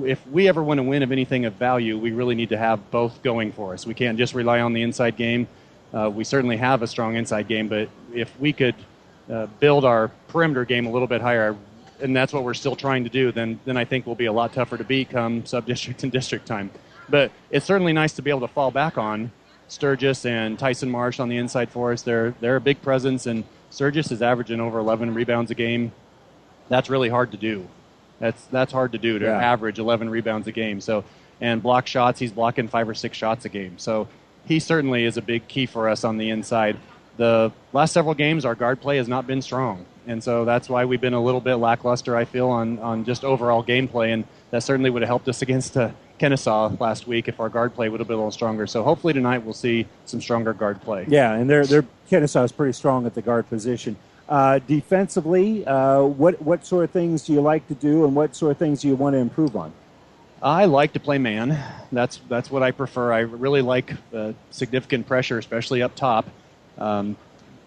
if we ever want to win of anything of value, we really need to have both going for us. We can't just rely on the inside game. Uh, we certainly have a strong inside game, but if we could uh, build our perimeter game a little bit higher, and that's what we're still trying to do, then then I think we'll be a lot tougher to beat come sub district and district time. But it's certainly nice to be able to fall back on Sturgis and Tyson Marsh on the inside for us. They're they're a big presence, and Sturgis is averaging over 11 rebounds a game. That's really hard to do. That's that's hard to do to yeah. average 11 rebounds a game. So and block shots, he's blocking five or six shots a game. So he certainly is a big key for us on the inside. The last several games, our guard play has not been strong and so that's why we've been a little bit lackluster. I feel on on just overall gameplay, and that certainly would have helped us [LAUGHS] against uh, Kenesaw last week if our guard play would have been a little stronger. So hopefully tonight we'll see some stronger guard play. Yeah, and their their Kenesaw is pretty strong at the guard position. Uh, defensively, uh, what what sort of things do you like to do, and what sort of things do you want to improve on? I like to play man. That's that's what I prefer. I really like uh, significant pressure, especially up top. Um,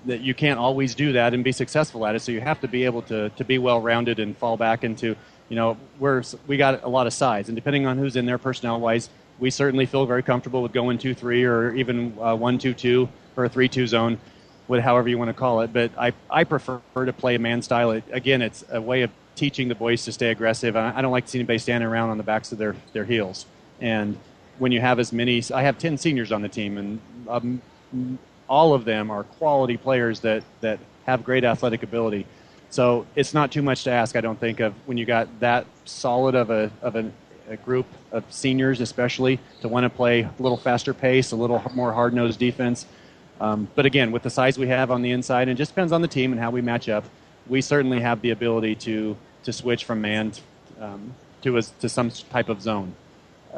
that you can't always do that and be successful at it. So you have to be able to, to be well rounded and fall back into, you know, we're, we got a lot of size. And depending on who's in there personnel wise, we certainly feel very comfortable with going 2 3 or even uh, 1 2 2 or a 3 2 zone, with however you want to call it. But I, I prefer to play a man style. It, again, it's a way of teaching the boys to stay aggressive. I, I don't like to see anybody standing around on the backs of their, their heels. And when you have as many, I have 10 seniors on the team, and um, all of them are quality players that, that have great athletic ability. So it's not too much to ask, I don't think, of when you got that solid of a, of a, a group of seniors, especially, to want to play a little faster pace, a little more hard nosed defense. Um, but again, with the size we have on the inside, and it just depends on the team and how we match up, we certainly have the ability to, to switch from man um, to, a, to some type of zone.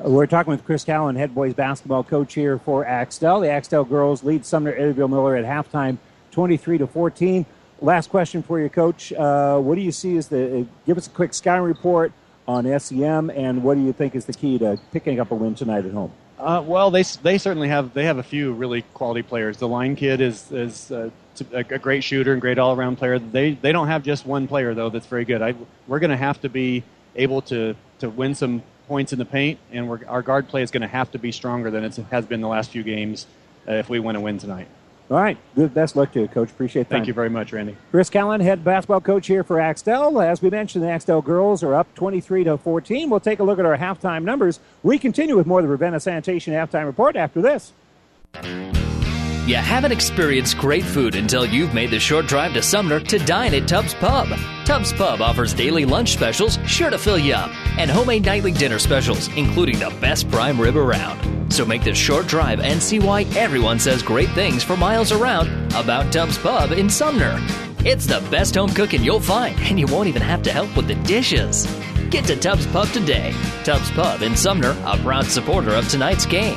We're talking with Chris Callan, head boys basketball coach here for Axtell. The Axtell girls lead Sumner Eddyville Miller at halftime, 23 to 14. Last question for you, Coach. Uh, what do you see as the? Uh, give us a quick scouting report on SEM, and what do you think is the key to picking up a win tonight at home? Uh, well, they they certainly have they have a few really quality players. The line kid is is uh, a, a, great shooter and great all around player. They they don't have just one player though that's very good. I, we're going to have to be able to to win some points in the paint, and our guard play is going to have to be stronger than it has been the last few games uh, if we want to win tonight. All right. Good. Best luck to you, Coach. Appreciate that. Thank you very much, Randy. Chris Callan, head basketball coach here for Axtell. As we mentioned, the Axtell girls are up 23 to 14. We'll take a look at our halftime numbers. We continue with more of the Ravenna Sanitation halftime report after this. You haven't experienced great food until you've made the short drive to Sumner to dine at Tubbs Pub. Tubbs Pub offers daily lunch specials sure to fill you up and homemade nightly dinner specials, including the best prime rib around. So make this short drive and see why everyone says great things for miles around about Tubbs Pub in Sumner. It's the best home cooking you'll find, and you won't even have to help with the dishes. Get to Tubbs Pub today. Tubbs Pub in Sumner, a proud supporter of tonight's game.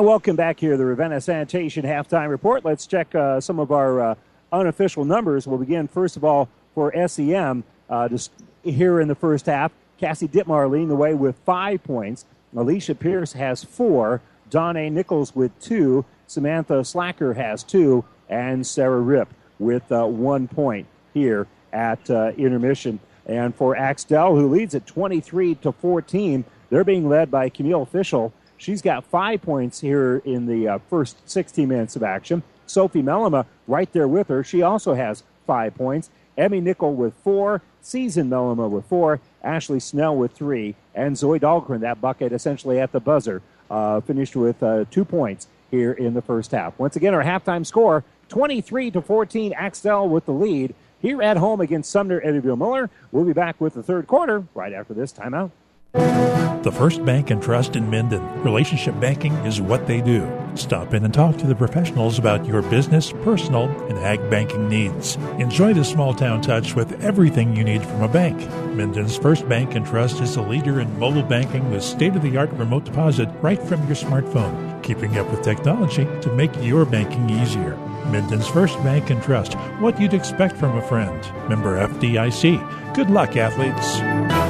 And welcome back here to the Ravenna Sanitation Halftime Report. Let's check uh, some of our uh, unofficial numbers. We'll begin, first of all, for SEM. Uh, just here in the first half, Cassie Ditmar leading the way with five points. Alicia Pierce has four. Donna Nichols with two. Samantha Slacker has two. And Sarah Rip with uh, one point here at uh, intermission. And for Axtell, who leads at 23 to 14, they're being led by Camille Fischel. She's got five points here in the uh, first 16 minutes of action. Sophie Mellema right there with her. She also has five points. Emmy Nickel with four. Season Mellema with four. Ashley Snell with three. And Zoe Dahlgren, that bucket essentially at the buzzer, uh, finished with uh, two points here in the first half. Once again, our halftime score 23 to 14. Axtell with the lead here at home against Sumner Eddyville Miller. We'll be back with the third quarter right after this timeout. The First Bank and Trust in Minden. Relationship banking is what they do. Stop in and talk to the professionals about your business, personal, and ag banking needs. Enjoy the small town touch with everything you need from a bank. Minden's First Bank and Trust is a leader in mobile banking with state of the art remote deposit right from your smartphone, keeping up with technology to make your banking easier. Minden's First Bank and Trust, what you'd expect from a friend. Member FDIC. Good luck, athletes.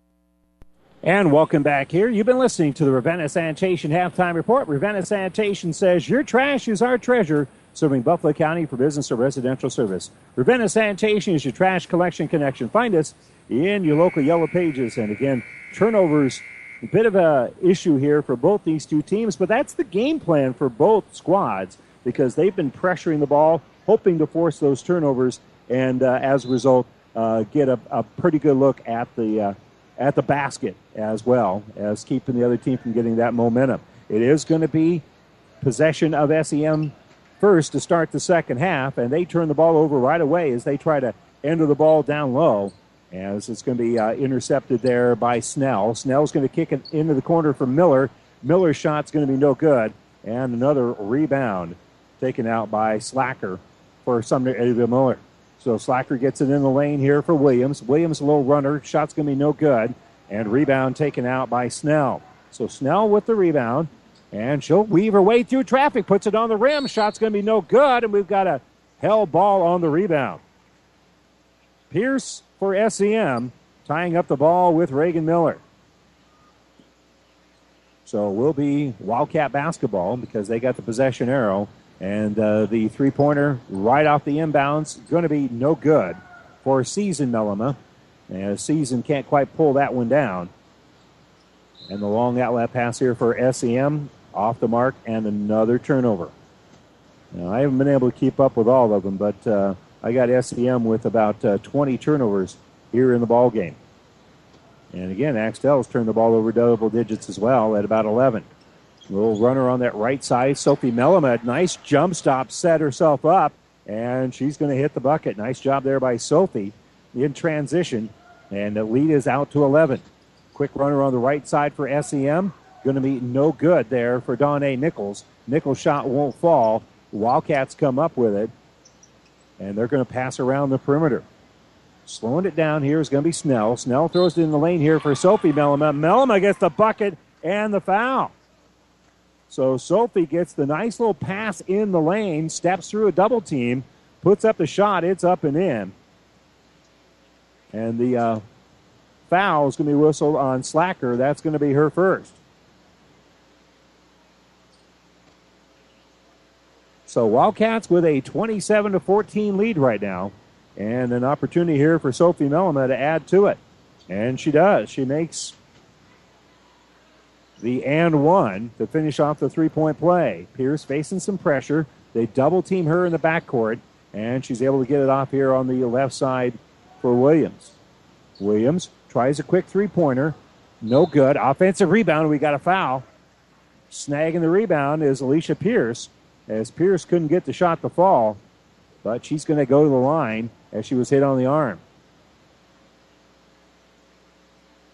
And welcome back here. You've been listening to the Ravenna Sanitation Halftime Report. Ravenna Sanitation says your trash is our treasure, serving Buffalo County for business or residential service. Ravenna Sanitation is your trash collection connection. Find us in your local Yellow Pages. And again, turnovers, a bit of a issue here for both these two teams, but that's the game plan for both squads because they've been pressuring the ball, hoping to force those turnovers, and uh, as a result, uh, get a, a, pretty good look at the uh, at the basket as well as keeping the other team from getting that momentum. It is going to be possession of SEM first to start the second half, and they turn the ball over right away as they try to enter the ball down low. As it's going to be uh, intercepted there by Snell. Snell's going to kick it into the corner for Miller. Miller's shot's going to be no good, and another rebound taken out by Slacker for Sumner Eddyville Miller. So Slacker gets it in the lane here for Williams. Williams, a little runner. Shot's going to be no good. And rebound taken out by Snell. So Snell with the rebound. And she'll weave her way through traffic, puts it on the rim. Shot's going to be no good. And we've got a hell ball on the rebound. Pierce for SEM, tying up the ball with Reagan Miller. So we'll be Wildcat basketball because they got the possession arrow. And uh, the three pointer right off the inbounds going to be no good for Season Mellema. And Season can't quite pull that one down. And the long outlet pass here for SEM off the mark and another turnover. Now, I haven't been able to keep up with all of them, but uh, I got SEM with about uh, 20 turnovers here in the ball game. And again, Axtell's turned the ball over double digits as well at about 11. Little runner on that right side. Sophie Mellema, nice jump stop, set herself up, and she's going to hit the bucket. Nice job there by Sophie in transition. And the lead is out to 11. Quick runner on the right side for SEM. Going to be no good there for Donnae Nichols. Nichols' shot won't fall, Wildcats come up with it, and they're going to pass around the perimeter. Slowing it down here is going to be Snell. Snell throws it in the lane here for Sophie Mellema. Mellema gets the bucket and the foul. So Sophie gets the nice little pass in the lane, steps through a double team, puts up the shot. It's up and in. And the uh, foul is going to be whistled on Slacker. That's going to be her first. So Wildcats with a 27 to 14 lead right now, and an opportunity here for Sophie Mellema to add to it, and she does. She makes the and one to finish off the three point play. Pierce facing some pressure. They double team her in the backcourt, and she's able to get it off here on the left side for Williams. Williams tries a quick three pointer. No good. Offensive rebound. We got a foul. Snagging the rebound is Alicia Pierce as Pierce couldn't get the shot to fall, but she's going to go to the line as she was hit on the arm.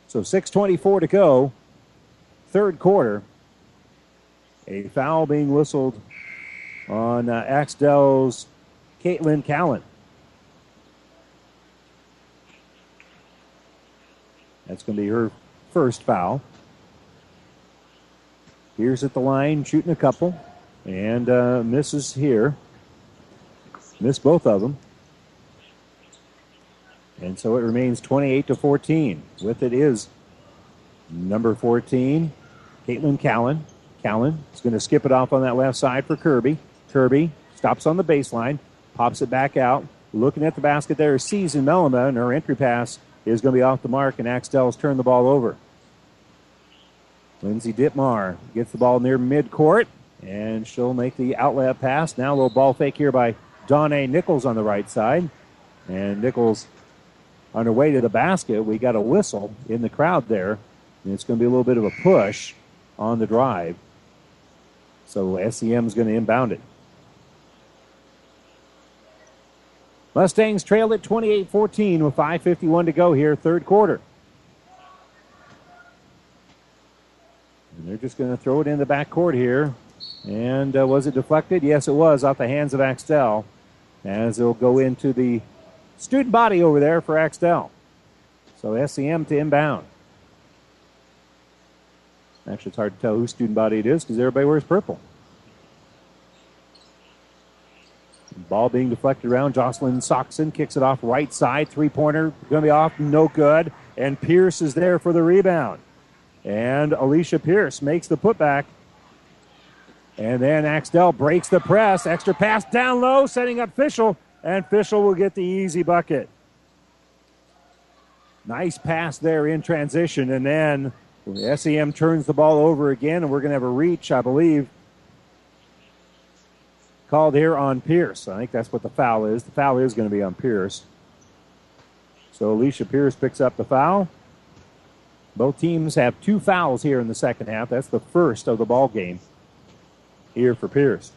So 6.24 to go, third quarter. A foul being whistled on uh, Axtell's Caitlin Callan. That's going to be her first foul. Here's at the line, shooting a couple and uh, misses here. Missed both of them. And so it remains 28 to 14. With it is number 14, Caitlin Callan. Callan is going to skip it off on that left side for Kirby. Kirby stops on the baseline, pops it back out. Looking at the basket there is Season Mellema, and her entry pass is going to be off the mark, and Axtell's turned the ball over. Lindsay Ditmar gets the ball near midcourt. And she'll make the outlet pass. Now a little ball fake here by Donnae Nichols on the right side. And Nichols on her way to the basket. We got a whistle in the crowd there. And it's going to be a little bit of a push on the drive. So SEM is going to inbound it. Mustangs trail at 28 14 with 5.51 to go here, third quarter. And they're just going to throw it in the back court here. And uh, was it deflected? Yes, it was off the hands of Axtell as it'll go into the student body over there for Axtell. So SEM to inbound. Actually, it's hard to tell whose student body it is because everybody wears purple. Ball being deflected around. Jocelyn Soxon kicks it off right side. Three pointer going to be off. No good. And Pierce is there for the rebound. And Alicia Pierce makes the putback. And then Axtell breaks the press. Extra pass down low, setting up Fischel. And Fischel will get the easy bucket. Nice pass there in transition. And then SEM turns the ball over again, and we're going to have a reach, I believe, called here on Pierce. I think that's what the foul is. The foul is going to be on Pierce. So Alicia Pierce picks up the foul. Both teams have two fouls here in the second half. That's the first of the ball game here for Pierce.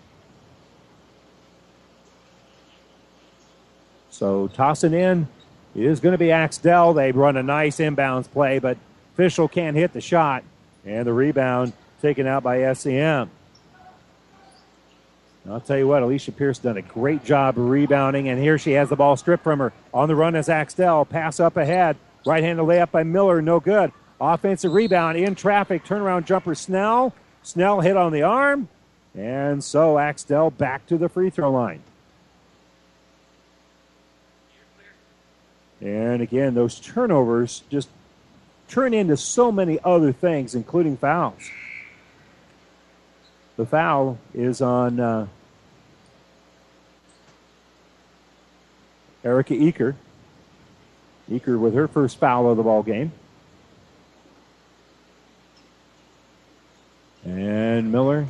So tossing in is going to be Axtell. They run a nice inbounds play, but Fischel can't hit the shot, and the rebound taken out by SEM. I'll tell you what, Alicia Pierce done a great job rebounding, and here she has the ball stripped from her. On the run is Axtell. Pass up ahead. Right handed layup by Miller, no good. Offensive rebound in traffic. Turnaround jumper Snell. Snell hit on the arm. And so Axtell back to the free throw line. And again, those turnovers just turn into so many other things, including fouls. The foul is on uh, Erica Eaker. Eaker with her first foul of the ball game. And Miller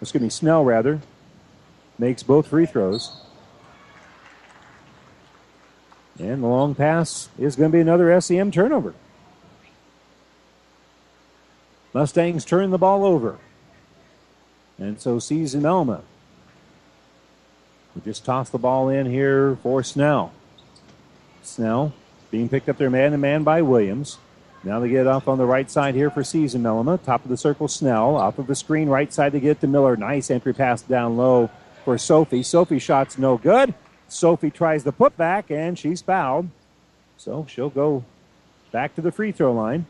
excuse me, Snell rather, makes both free throws. And the long pass is going to be another SEM turnover. Mustangs turn the ball over. And so season Elma. We just toss the ball in here for Snell. Snell being picked up there man to man by Williams. Now they get off on the right side here for Season Mellema. Top of the circle, Snell. Off of the screen, right side to get to Miller. Nice entry pass down low for Sophie. Sophie shot's no good. Sophie tries the putback, and she's fouled. So she'll go back to the free throw line.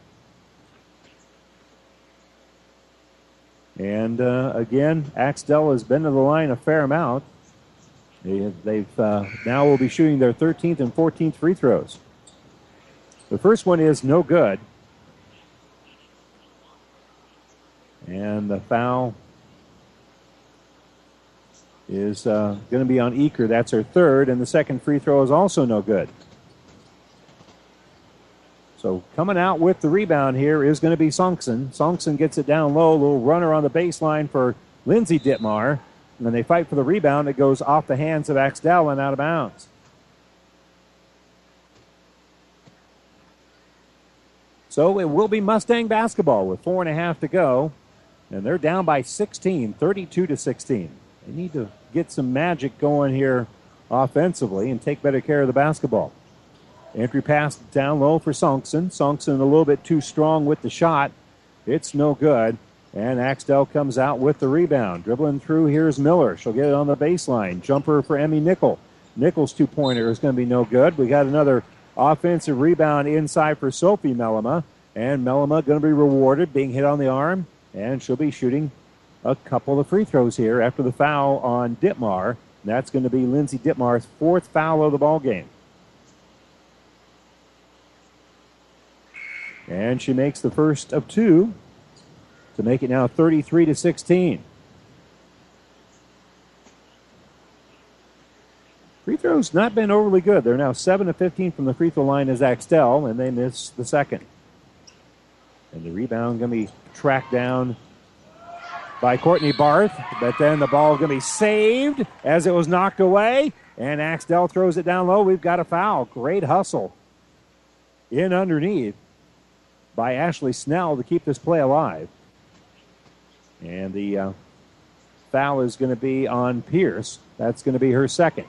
And uh, again, Axtell has been to the line a fair amount. They, they've uh, now will be shooting their 13th and 14th free throws. The first one is no good. And the foul is uh, going to be on Eaker. That's her third. And the second free throw is also no good. So coming out with the rebound here is going to be Songson. Songson gets it down low, a little runner on the baseline for Lindsay Dittmar. And then they fight for the rebound. It goes off the hands of Axtell and out of bounds. So it will be Mustang basketball with four and a half to go. And they're down by 16, 32 to 16. They need to get some magic going here offensively and take better care of the basketball. Entry pass down low for Songson. Songson a little bit too strong with the shot. It's no good. And Axtell comes out with the rebound. Dribbling through, here's Miller. She'll get it on the baseline. Jumper for Emmy Nickel. Nickel's two pointer is going to be no good. We got another offensive rebound inside for Sophie Mellema. And Mellema going to be rewarded, being hit on the arm. And she'll be shooting a couple of free throws here after the foul on Dittmar. That's going to be Lindsay Dittmar's fourth foul of the ball game. And she makes the first of two to make it now 33 to 16. Free throws not been overly good. They're now 7 to 15 from the free throw line as Axtell, and they miss the second. And the rebound going to be tracked down by Courtney Barth, but then the ball going to be saved as it was knocked away, and Axtell throws it down low. We've got a foul. Great hustle in underneath by Ashley Snell to keep this play alive. And the uh, foul is going to be on Pierce. That's going to be her second.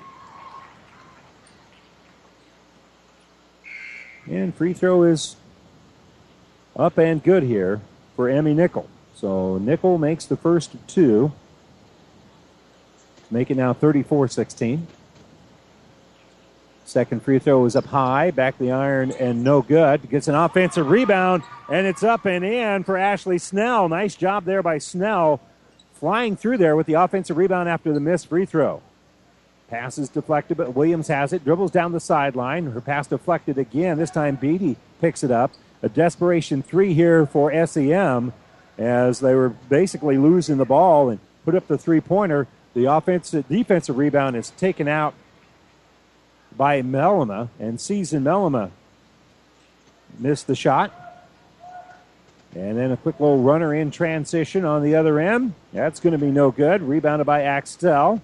And free throw is up and good here for Emmy Nickel. So Nickel makes the first two. Make it now 34 16. Second free throw is up high, back the iron, and no good. Gets an offensive rebound, and it's up and in for Ashley Snell. Nice job there by Snell, flying through there with the offensive rebound after the missed free throw. Pass is deflected, but Williams has it. Dribbles down the sideline. Her pass deflected again. This time Beatty picks it up. A desperation three here for SEM as they were basically losing the ball and put up the three pointer. The offensive defensive rebound is taken out by Mellema, and Season Mellema missed the shot. And then a quick little runner in transition on the other end. That's going to be no good. Rebounded by Axtell.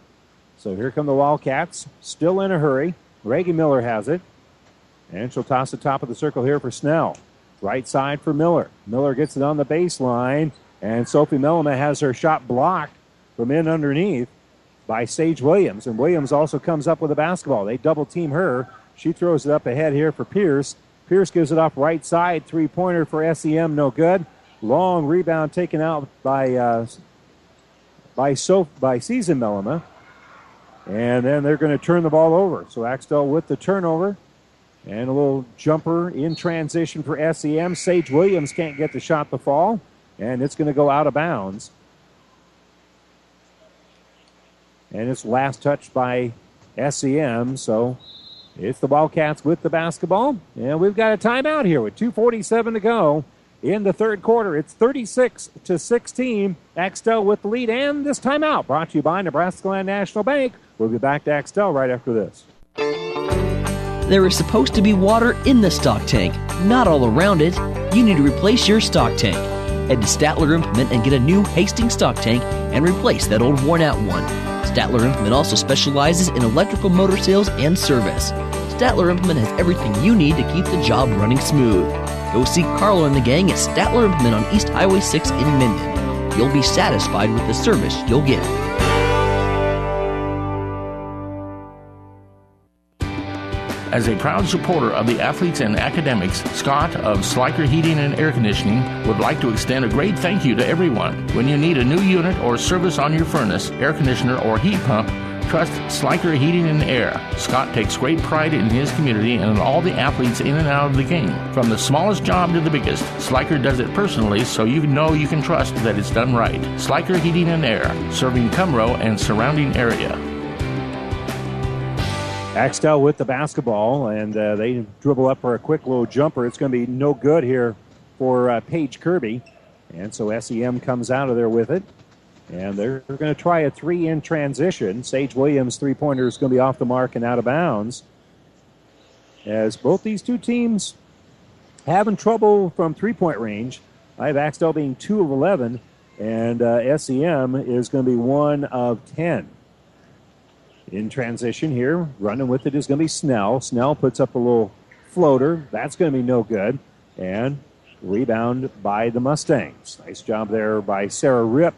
So here come the Wildcats, still in a hurry. Reggie Miller has it. And she'll toss the top of the circle here for Snell. Right side for Miller. Miller gets it on the baseline. And Sophie Mellema has her shot blocked from in underneath by Sage Williams. And Williams also comes up with a basketball. They double team her. She throws it up ahead here for Pierce. Pierce gives it off right side. Three pointer for SEM, no good. Long rebound taken out by uh, by so by Season Mellema. And then they're going to turn the ball over. So Axtell with the turnover. And a little jumper in transition for SEM. Sage Williams can't get the shot to fall. And it's going to go out of bounds. And it's last touched by SEM. So it's the Wildcats with the basketball. And we've got a timeout here with 2.47 to go in the third quarter. It's 36 to 16. Axtell with the lead. And this timeout brought to you by Nebraska Land National Bank. We'll be back to Axtell right after this. There is supposed to be water in the stock tank, not all around it. You need to replace your stock tank. Head to Statler Implement and get a new Hastings stock tank and replace that old worn out one. Statler Implement also specializes in electrical motor sales and service. Statler Implement has everything you need to keep the job running smooth. Go see Carlo and the gang at Statler Implement on East Highway 6 in Minden. You'll be satisfied with the service you'll get. As a proud supporter of the athletes and academics, Scott of Sliker Heating and Air Conditioning would like to extend a great thank you to everyone. When you need a new unit or service on your furnace, air conditioner, or heat pump, Trust Sliker Heating and Air. Scott takes great pride in his community and in all the athletes in and out of the game. From the smallest job to the biggest, Sliker does it personally so you know you can trust that it's done right. Sliker Heating and Air, serving Cumro and surrounding area. Axtell with the basketball, and uh, they dribble up for a quick little jumper. It's going to be no good here for uh, Paige Kirby. And so SEM comes out of there with it. And they're, going to try a three in transition. Sage Williams' three pointer is going to be off the mark and out of bounds. As both these two teams having trouble from three point range. I have Axtell being 2 of 11, and uh, SEM is going to be 1 of 10. In transition here, running with it is going to be Snell. Snell puts up a little floater. That's going to be no good. And rebound by the Mustangs. Nice job there by Sarah Rip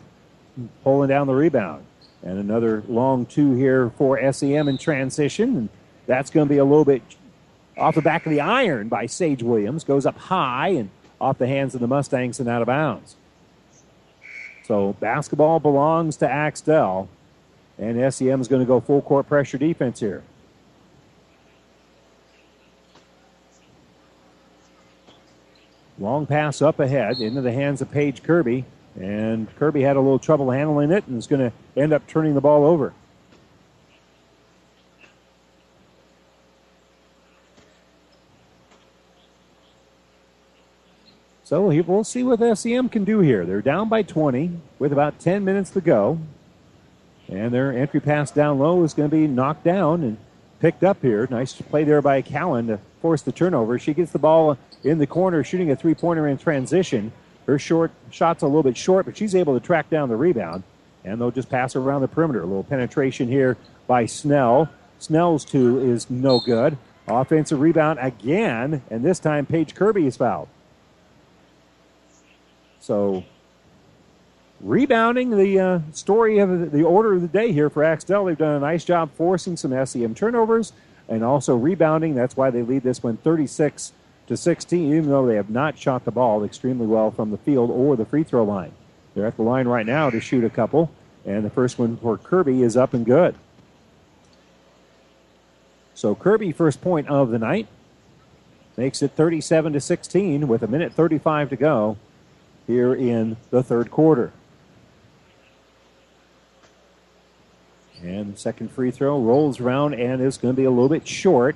pulling down the rebound. And another long two here for SEM in transition. And that's going to be a little bit off the back of the iron by Sage Williams. Goes up high and off the hands of the Mustangs and out of bounds. So basketball belongs to Axtell. And SEM is going to go full court pressure defense here. Long pass up ahead into the hands of Paige Kirby. And Kirby had a little trouble handling it and is going to end up turning the ball over. So we'll see what SEM can do here. They're down by 20 with about 10 minutes to go. And their entry pass down low is going to be knocked down and picked up here. Nice play there by Callan to force the turnover. She gets the ball in the corner, shooting a three pointer in transition. Her short shot's a little bit short, but she's able to track down the rebound. And they'll just pass around the perimeter. A little penetration here by Snell. Snell's two is no good. Offensive rebound again, and this time Paige Kirby is fouled. So, rebounding the uh, story of the order of the day here for Axtell. They've done a nice job forcing some SEM turnovers and also rebounding. That's why they lead this one 36 to 16, even though they have not shot the ball extremely well from the field or the free throw line. They're at the line right now to shoot a couple, and the first one for Kirby is up and good. So Kirby, first point of the night, makes it 37 to 16 with a minute 35 to go here in the third quarter. And second free throw rolls around and is going to be a little bit short.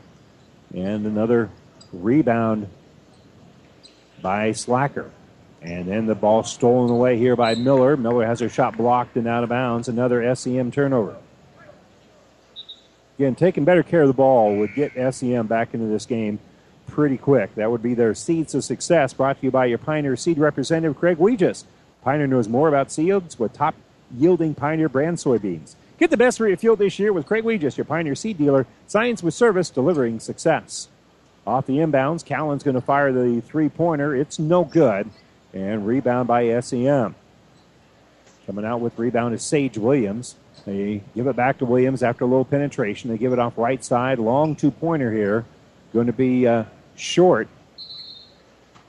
And another Rebound by Slacker. And then the ball stolen away here by Miller. Miller has her shot blocked and out of bounds. Another SEM turnover. Again, taking better care of the ball would get SEM back into this game pretty quick. That would be their seeds of success brought to you by your Pioneer Seed representative, Craig Weegis. Pioneer knows more about seeds with top yielding Pioneer brand soybeans. Get the best for your field this year with Craig Weegis, your Pioneer Seed dealer. Science with service delivering success. Off the inbounds, Callan's going to fire the three pointer. It's no good. And rebound by SEM. Coming out with rebound is Sage Williams. They give it back to Williams after a little penetration. They give it off right side. Long two pointer here. Going to be uh, short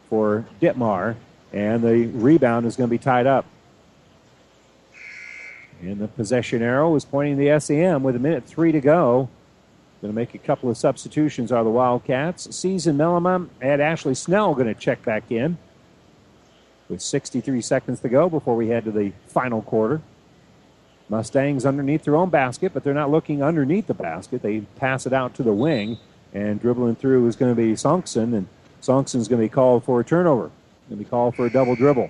for Ditmar. And the rebound is going to be tied up. And the possession arrow is pointing the SEM with a minute three to go. Going to make a couple of substitutions are the Wildcats. Season Mellema and Ashley Snell going to check back in with 63 seconds to go before we head to the final quarter. Mustangs underneath their own basket, but they're not looking underneath the basket. They pass it out to the wing, and dribbling through is going to be Sonkson, and Sonkson's going to be called for a turnover. Going to be called for a double dribble.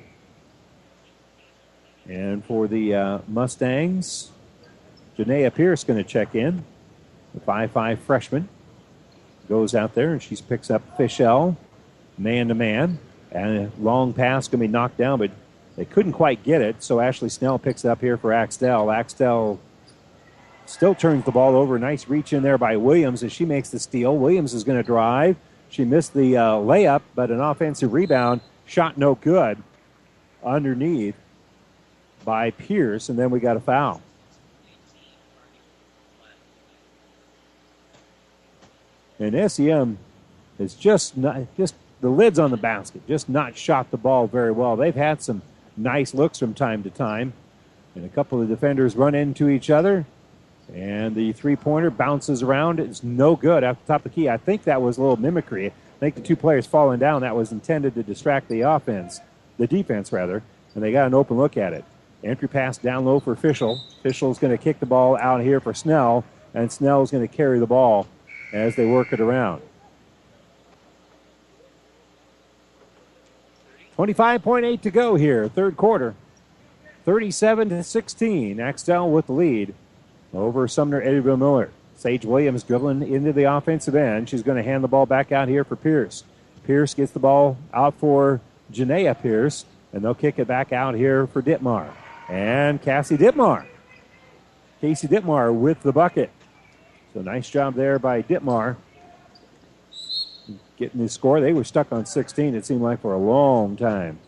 And for the uh, Mustangs, Janaea Pierce going to check in. The 5'5 freshman goes out there and she picks up Fischel man to man. And a long pass going to be knocked down, but they couldn't quite get it. So Ashley Snell picks it up here for Axtell. Axtell still turns the ball over. Nice reach in there by Williams as she makes the steal. Williams is going to drive. She missed the uh, layup, but an offensive rebound. Shot no good underneath by Pierce, and then we got a foul. And SEM is just not just the lids on the basket, just not shot the ball very well. They've had some nice looks from time to time, and a couple of defenders run into each other, and the three pointer bounces around. It's no good at the top of the key. I think that was a little mimicry. I think the two players falling down that was intended to distract the offense, the defense rather, and they got an open look at it. Entry pass down low for Fischel. Fischel's going to kick the ball out here for Snell, and Snell's going to carry the ball as they work it around. 25.8 to go here, third quarter. 37 to 16. Axtell with the lead over Sumner Eddyville Miller. Sage Williams dribbling into the offensive end. She's going to hand the ball back out here for Pierce. Pierce gets the ball out for Janaea Pierce, and they'll kick it back out here for Ditmar. And Cassie Ditmar. Casey Ditmar with the bucket. So nice job there by Ditmar getting the score. They were stuck on 16, it seemed like, for a long time.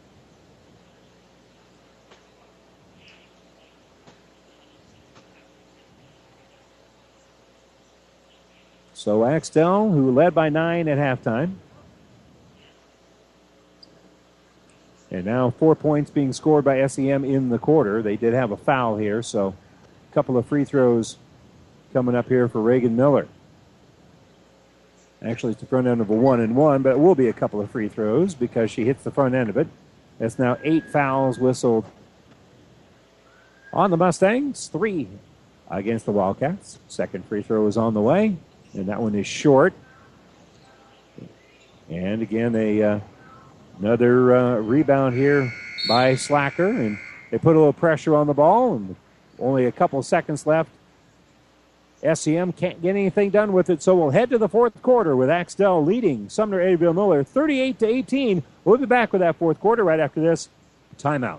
So Axtell, who led by nine at halftime. And now four points being scored by SEM in the quarter. They did have a foul here, so a couple of free throws coming up here for Reagan Miller. Actually, it's the front end of a one and one, but it will be a couple of free throws because she hits the front end of it. That's now eight fouls whistled on the Mustangs, three against the Wildcats. Second free throw is on the way, and that one is short. And again, they uh, another uh, rebound here by Slacker, and they put a little pressure on the ball, and only a couple seconds left SEM can't get anything done with it, so we'll head to the fourth quarter with Axtell leading Sumner Eddyville Miller 38 to 18. We'll be back with that fourth quarter right after this timeout.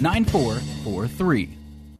9443.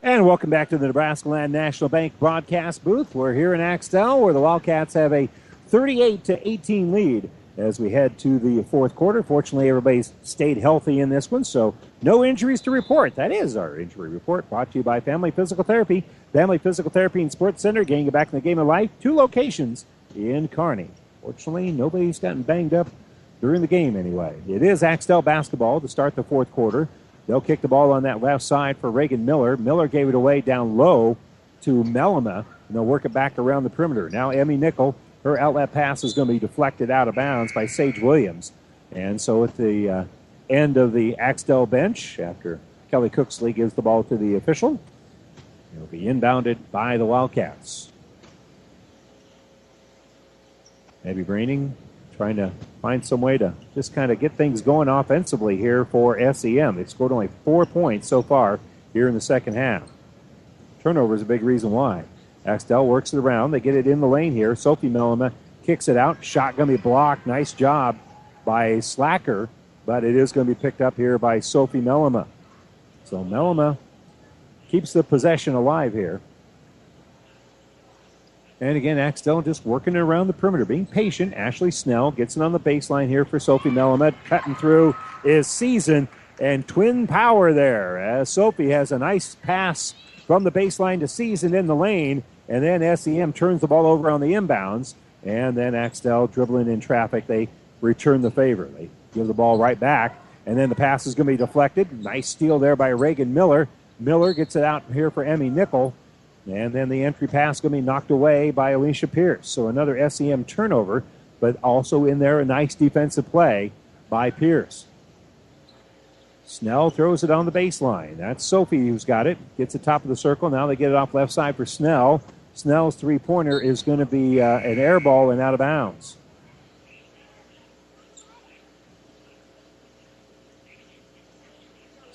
And welcome back to the Nebraska Land National Bank broadcast booth. We're here in Axtell where the Wildcats have a 38 to 18 lead as we head to the fourth quarter. Fortunately, everybody's stayed healthy in this one, so no injuries to report. That is our injury report brought to you by Family Physical Therapy. Family Physical Therapy and Sports Center, getting you back in the game of life. Two locations in Kearney. Fortunately, nobody's gotten banged up during the game anyway. It is Axtell basketball to start the fourth quarter. They'll kick the ball on that left side for Reagan Miller. Miller gave it away down low to Mellema, and they'll work it back around the perimeter. Now, Emmy Nickel, her outlet pass is going to be deflected out of bounds by Sage Williams. And so at the uh, end of the Axtell bench, after Kelly Cooksley gives the ball to the official, it'll be inbounded by the Wildcats. Abby Braining trying to find some way to just kind of get things going offensively here for SEM. They've scored only four points so far here in the second half. Turnover is a big reason why. Axtell works it around. They get it in the lane here. Sophie Mellema kicks it out. Shot going to be blocked. Nice job by Slacker, but it is going to be picked up here by Sophie Mellema. So Mellema keeps the possession alive here. And again, Axtell just working around the perimeter, being patient. Ashley Snell gets it on the baseline here for Sophie Mellema. Cutting through is Season and twin power there as Sophie has a nice pass from the baseline to Season in the lane. And then SEM turns the ball over on the inbounds. And then Axtell dribbling in traffic. They return the favor. They give the ball right back. And then the pass is going to be deflected. Nice steal there by Reagan Miller. Miller gets it out here for Emmy Nickel. And then the entry pass going to be knocked away by Alicia Pierce. So another SEM turnover, but also in there a nice defensive play by Pierce. Snell throws it on the baseline. That's Sophie who's got it. Gets the top of the circle. Now they get it off left side for Snell. Snell's three pointer is going to be uh, an air ball and out of bounds.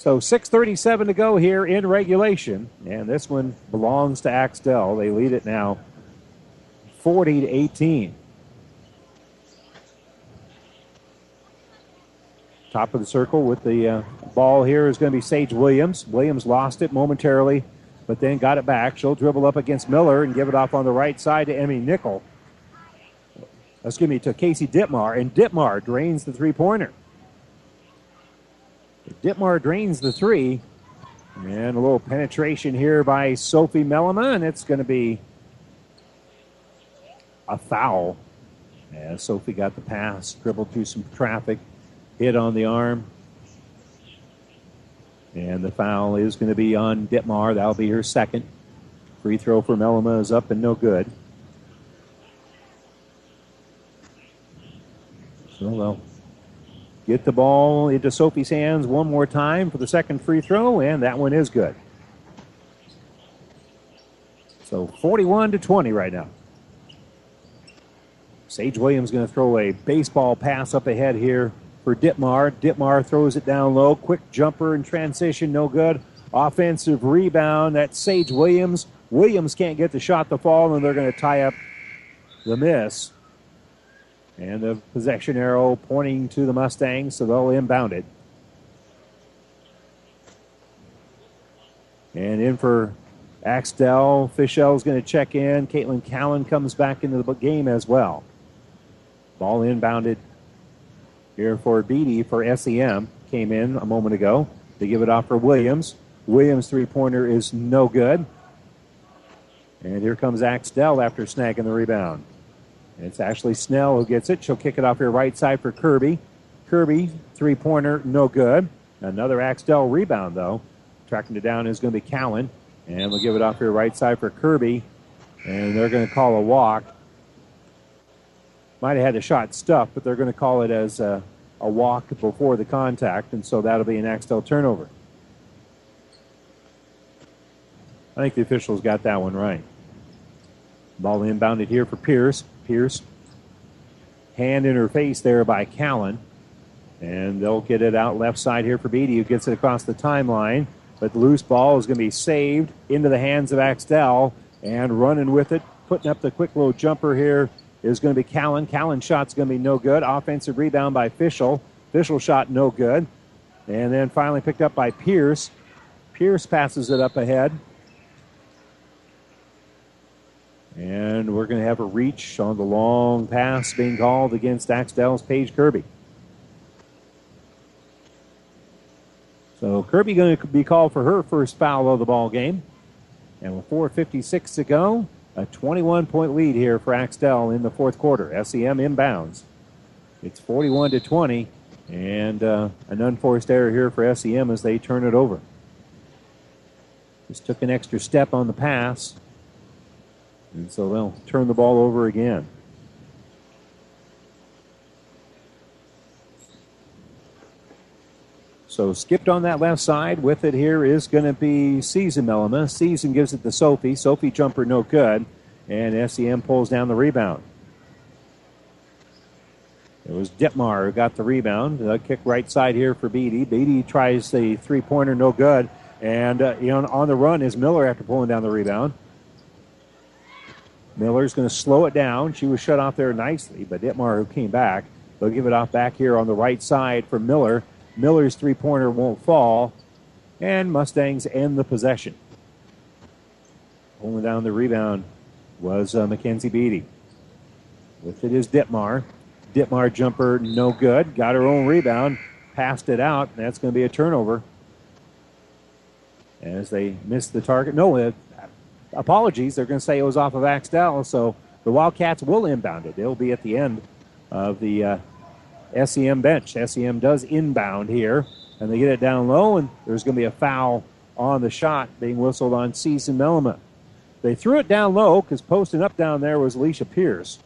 So 6:37 to go here in regulation, and this one belongs to Axtell. They lead it now, 40 to 18. Top of the circle with the uh, ball here is going to be Sage Williams. Williams lost it momentarily, but then got it back. She'll dribble up against Miller and give it off on the right side to Emmy Nickel. Excuse me, to Casey Ditmar, and Ditmar drains the three pointer. Ditmar drains the three. And a little penetration here by Sophie Mellema, and it's going to be a foul. As Sophie got the pass, dribbled through some traffic, hit on the arm. And the foul is going to be on Ditmar. That'll be her second. Free throw for Mellema is up and no good. So they'll get the ball into Sophie's hands one more time for the second free throw, and that one is good. So 41 to 20 right now. Sage Williams going to throw a baseball pass up ahead here for Ditmar. Ditmar throws it down low. Quick jumper and transition, no good. Offensive rebound. That's Sage Williams. Williams can't get the shot to fall, and they're going to tie up the miss. And the possession arrow pointing to the Mustangs, so they'll inbound it. And in for Axtell. Fischel's going to check in. Caitlin Callan comes back into the game as well. Ball inbounded here for Beatty for SEM. Came in a moment ago. They give it off for Williams. Williams' three pointer is no good. And here comes Axtell after snagging the rebound. It's Ashley Snell who gets it. She'll kick it off here right side for Kirby. Kirby, three pointer, no good. Another Axtell rebound, though. Tracking it down is going to be Callan. And we'll give it off here right side for Kirby. And they're going to call a walk. Might have had the shot stuffed, but they're going to call it as a, a walk before the contact. And so that'll be an Axtell turnover. I think the officials got that one right. Ball inbounded here for Pierce. Pierce. Hand in her face there by Callan. And they'll get it out left side here for Beatty, who gets it across the timeline. But the loose ball is going to be saved into the hands of Axtell. And running with it, putting up the quick little jumper here is going to be Callan. Callan's shot's going to be no good. Offensive rebound by Fischel. Fischel shot no good. And then finally picked up by Pierce. Pierce passes it up ahead. And we're going to have a reach on the long pass being called against Axtell's Paige Kirby. So Kirby going to be called for her first foul of the ball game. And with 4.56 to go, a 21 point lead here for Axtell in the fourth quarter. SEM inbounds. It's 41 to 20, and uh, an unforced error here for SEM as they turn it over. Just took an extra step on the pass, and so they'll turn the ball over again. So skipped on that left side. With it here is going to be Season Mellema. Season gives it to Sophie. Sophie jumper no good. And SEM pulls down the rebound. It was Ditmar who got the rebound. A kick right side here for Beatty. Beatty tries the three pointer, no good. And uh, know, on the run is Miller after pulling down the rebound. Miller's going to slow it down. She was shut off there nicely, but Ditmar who came back. They'll give it off back here on the right side for Miller. Miller's three pointer won't fall, and Mustangs end the possession. Pulling down the rebound was uh, Mackenzie Beatty. With it is Ditmar. Ditmar jumper no good. Got her own rebound. Passed it out. And that's going to be a turnover. As they missed the target. No, apologies. They're going to say it was off of Axtell. So the Wildcats will inbound it. It'll be at the end of the uh, SEM bench. SEM does inbound here, and they get it down low, and there's going to be a foul on the shot being whistled on Season Mellema. They threw it down low because posting up down there was Alicia Pierce.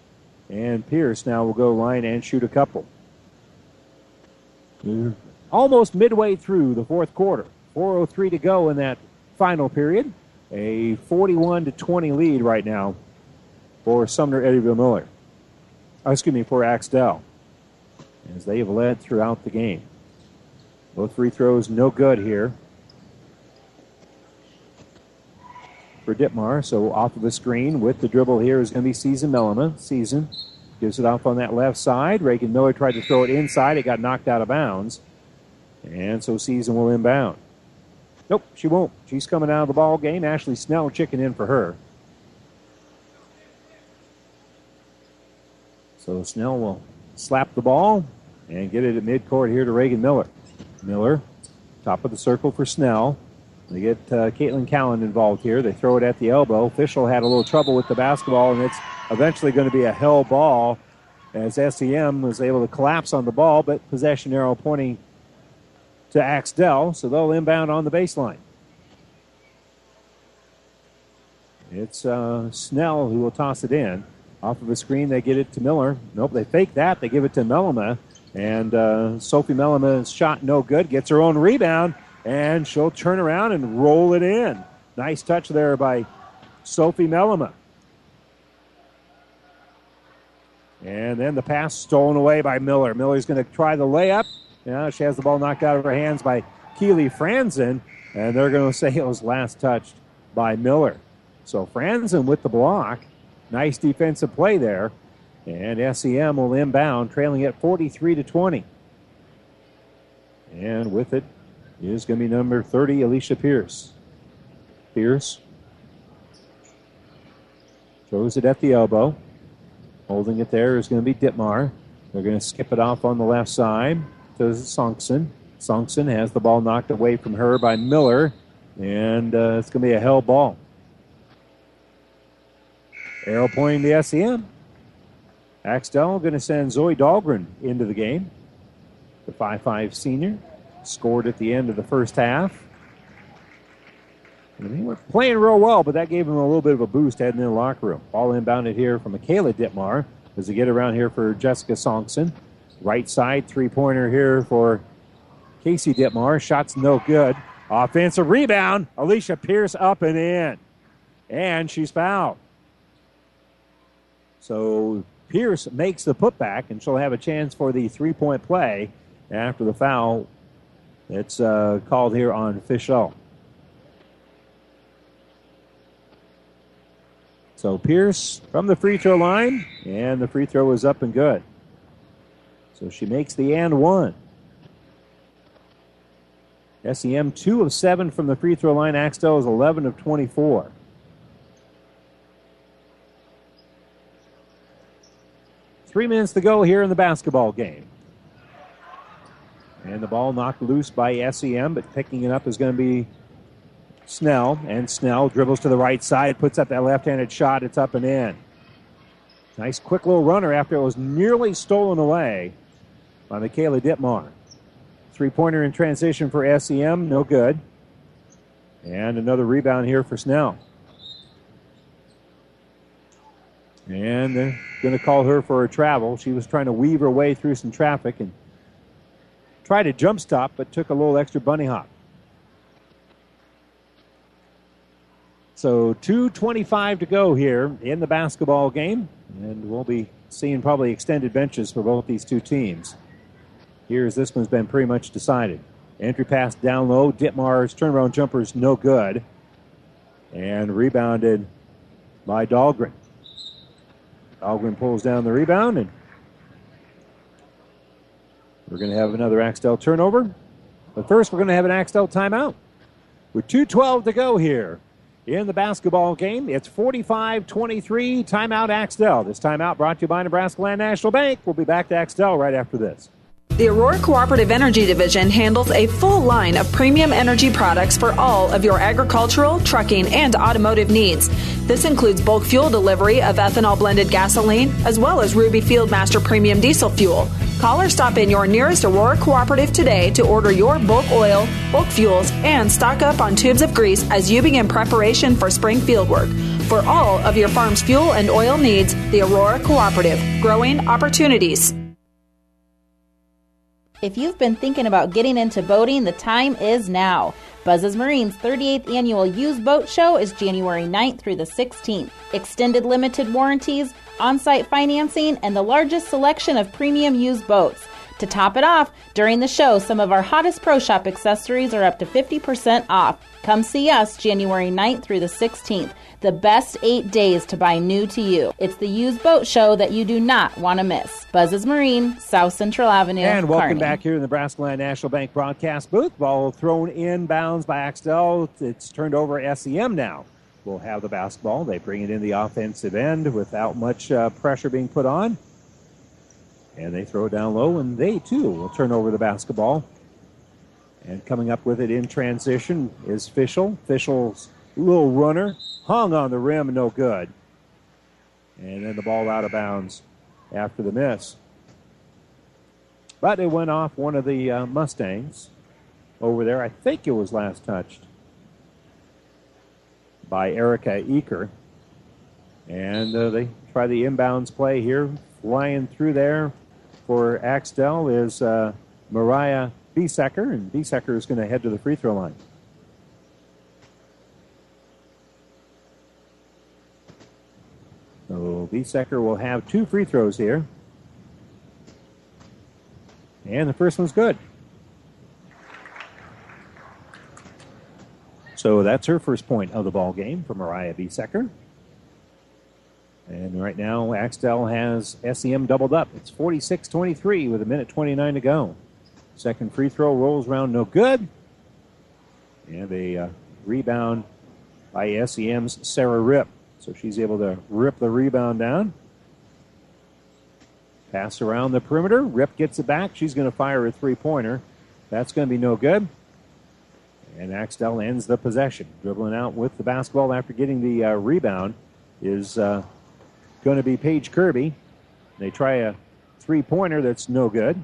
And Pierce now will go line and shoot a couple. Almost midway through the fourth quarter. 4.03 to go in that final period. A 41 to 20 lead right now for Sumner Eddyville Miller. Oh, excuse me, for Axtell. As they have led throughout the game. Both free throws no good here. For Ditmar, so off of the screen with the dribble here is going to be Season Mellema. Season gives it off on that left side. Reagan Miller tried to throw it inside. It got knocked out of bounds. And so Season will inbound. Nope, she won't. She's coming out of the ball game. Ashley Snell chicken in for her. So Snell will slap the ball and get it at midcourt here to Reagan Miller. Miller, top of the circle for Snell. They get uh, Caitlin Callan involved here. They throw it at the elbow. Fischel had a little trouble with the basketball, and it's eventually going to be a hell ball as SEM was able to collapse on the ball, but possession arrow pointing to Axtell, so they'll inbound on the baseline. It's uh, Snell who will toss it in. Off of the screen, they get it to Miller. Nope, they fake that. They give it to Mellema. And uh, Sophie Mellema's shot no good. Gets her own rebound, and she'll turn around and roll it in. Nice touch there by Sophie Mellema. And then the pass stolen away by Miller. Miller's going to try the layup. Yeah, she has the ball knocked out of her hands by Keely Franzen, and they're going to say it was last touched by Miller. So Franzen with the block. Nice defensive play there. And SEM will inbound, trailing at 43 to 20. And with it is going to be number 30, Alicia Pierce. Pierce throws it at the elbow. Holding it there is going to be Ditmar. They're going to skip it off on the left side to Sonkson. Sonkson has the ball knocked away from her by Miller, and uh, it's going to be a hell ball. Arrow pointing to SEM. Axtell going to send Zoe Dahlgren into the game. The 5-5 senior scored at the end of the first half. And they were playing real well, but that gave them a little bit of a boost heading in the locker room. Ball inbounded here from Michaela Ditmar as they get around here for Jessica Sonkson. Right side, three pointer here for Casey Ditmar. Shots no good. Offensive rebound. Alicia Pierce up and in. And she's fouled. So Pierce makes the putback, and she'll have a chance for the three point play after the foul that's uh, called here on Fischel. So Pierce from the free throw line, and the free throw is up and good. So she makes the and one. SEM 2 of 7 from the free throw line. Axtell is 11 of 24. Three minutes to go here in the basketball game. And the ball knocked loose by SEM, but picking it up is going to be Snell. And Snell dribbles to the right side, puts up that left handed shot. It's up and in. Nice quick little runner after it was nearly stolen away by Michaela Ditmar. Three pointer in transition for SEM, no good. And another rebound here for Snell. And they're going to call her for a travel. She was trying to weave her way through some traffic and tried to jump stop, but took a little extra bunny hop. So 2.25 to go here in the basketball game, and we'll be seeing probably extended benches for both these two teams. Here's this one's been pretty much decided. Entry pass down low. Ditmar's turnaround jumper is no good. And rebounded by Dahlgren. Dahlgren pulls down the rebound, and we're going to have another Axtell turnover. But first, we're going to have an Axtell timeout. With 2.12 to go here in the basketball game, it's 45 23. Timeout Axtell. This timeout brought to you by Nebraska Land National Bank. We'll be back to Axtell right after this. The Aurora Cooperative Energy Division handles a full line of premium energy products for all of your agricultural, trucking, and automotive needs. This includes bulk fuel delivery of ethanol blended gasoline, as well as Ruby Fieldmaster Premium Diesel Fuel. Call or stop in your nearest Aurora Cooperative today to order your bulk oil, bulk fuels, and stock up on tubes of grease as you begin preparation for spring fieldwork. For all of your farm's fuel and oil needs, the Aurora Cooperative, growing opportunities. If you've been thinking about getting into boating, the time is now. Buzz's Marines 38th Annual Used Boat Show is January 9th through the 16th. Extended limited warranties, on site financing, and the largest selection of premium used boats. To top it off, during the show, some of our hottest Pro Shop accessories are up to 50% off. Come see us January 9th through the 16th. The best eight days to buy new to you. It's the used boat show that you do not want to miss. Buzz's Marine, South Central Avenue. And welcome Kearney. back here in the Nebraska Land National Bank broadcast booth. Ball thrown in bounds by Axtell. It's turned over SEM now. We'll have the basketball. They bring it in the offensive end without much uh, pressure being put on. And they throw it down low, and they too will turn over the basketball. And coming up with it in transition is Fischel. Fischel's little runner hung on the rim, no good. And then the ball out of bounds after the miss. But it went off one of the uh, Mustangs over there. I think it was last touched by Erica Eaker. And uh, they try the inbounds play here. Flying through there for Axtell is uh, Mariah Biesecker, and Biesecker is going to head to the free throw line. So Biesecker will have two free throws here. And the first one's good. So that's her first point of the ball game for Mariah Biesecker. And right now, Axtell has SEM doubled up. It's 46 23 with a minute 29 to go. Second free throw rolls around, no good. And a uh, rebound by SEM's Sarah Rip. So she's able to rip the rebound down. Pass around the perimeter. Rip gets it back. She's going to fire a three pointer. That's going to be no good. And Axtell ends the possession. Dribbling out with the basketball after getting the uh, rebound is uh, going to be Paige Kirby. They try a three pointer that's no good.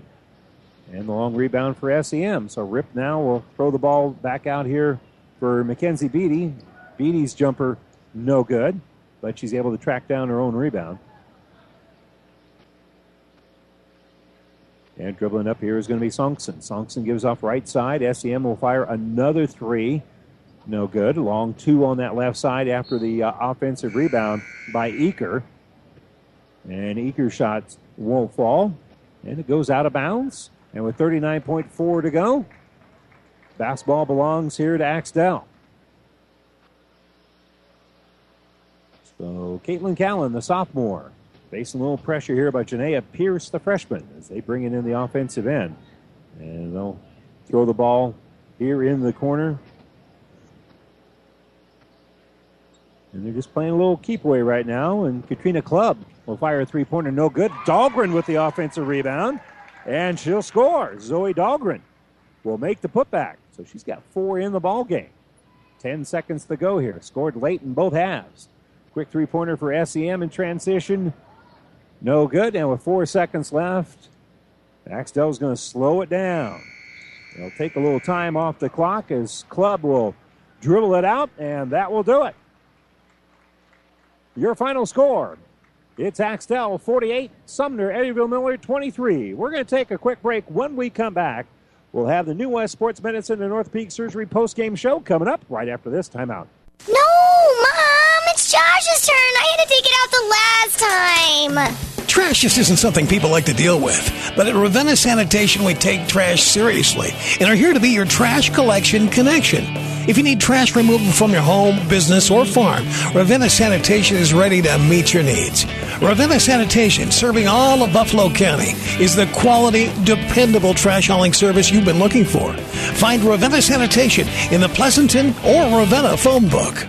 And the long rebound for SEM. So Rip now will throw the ball back out here for Mackenzie Beatty. Beatty's jumper no good, but she's able to track down her own rebound. And dribbling up here is going to be Songson. Songson gives off right side. SEM will fire another three. No good. Long two on that left side after the uh, offensive rebound by Eaker. And Eaker's shot won't fall. And it goes out of bounds. And with 39.4 to go, basketball belongs here to Axtell. So Caitlin Callan, the sophomore, facing a little pressure here by Janaea Pierce, the freshman, as they bring it in the offensive end. And they'll throw the ball here in the corner. And they're just playing a little keep away right now. And Katrina Club will fire a three pointer, no good. Dahlgren with the offensive rebound. And she'll score. Zoe Dahlgren will make the putback. So she's got four in the ball game. Ten seconds to go here. Scored late in both halves. Quick three pointer for SEM in transition. No good. And with four seconds left, Axtell's going to slow it down. They'll take a little time off the clock as Club will dribble it out, and that will do it. Your final score it's Axtell 48, Sumner Eddyville Miller 23. We're going to take a quick break. When we come back, we'll have the New West Sports Medicine and North Peak Surgery post-game show coming up right after this timeout. No, Josh's turn. I had to take it out the last time. Trash just isn't something people like to deal with. But at Ravenna Sanitation, we take trash seriously and are here to be your trash collection connection. If you need trash removal from your home, business, or farm, Ravenna Sanitation is ready to meet your needs. Ravenna Sanitation, serving all of Buffalo County, is the quality, dependable trash hauling service you've been looking for. Find Ravenna Sanitation in the Pleasanton or Ravenna phone book.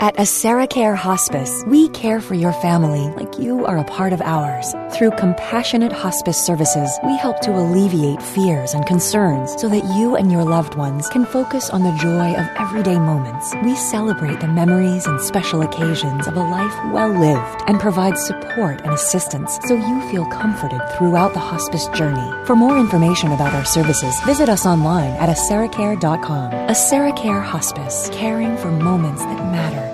At AseraCare Hospice, we care for your family like you are a part of ours. Through compassionate hospice services, we help to alleviate fears and concerns so that you and your loved ones can focus on the joy of everyday moments. We celebrate the memories and special occasions of a life well lived and provide support and assistance so you feel comforted throughout the hospice journey. For more information about our services, visit us online at aseracare.com. AseraCare Hospice, caring for moments that matter.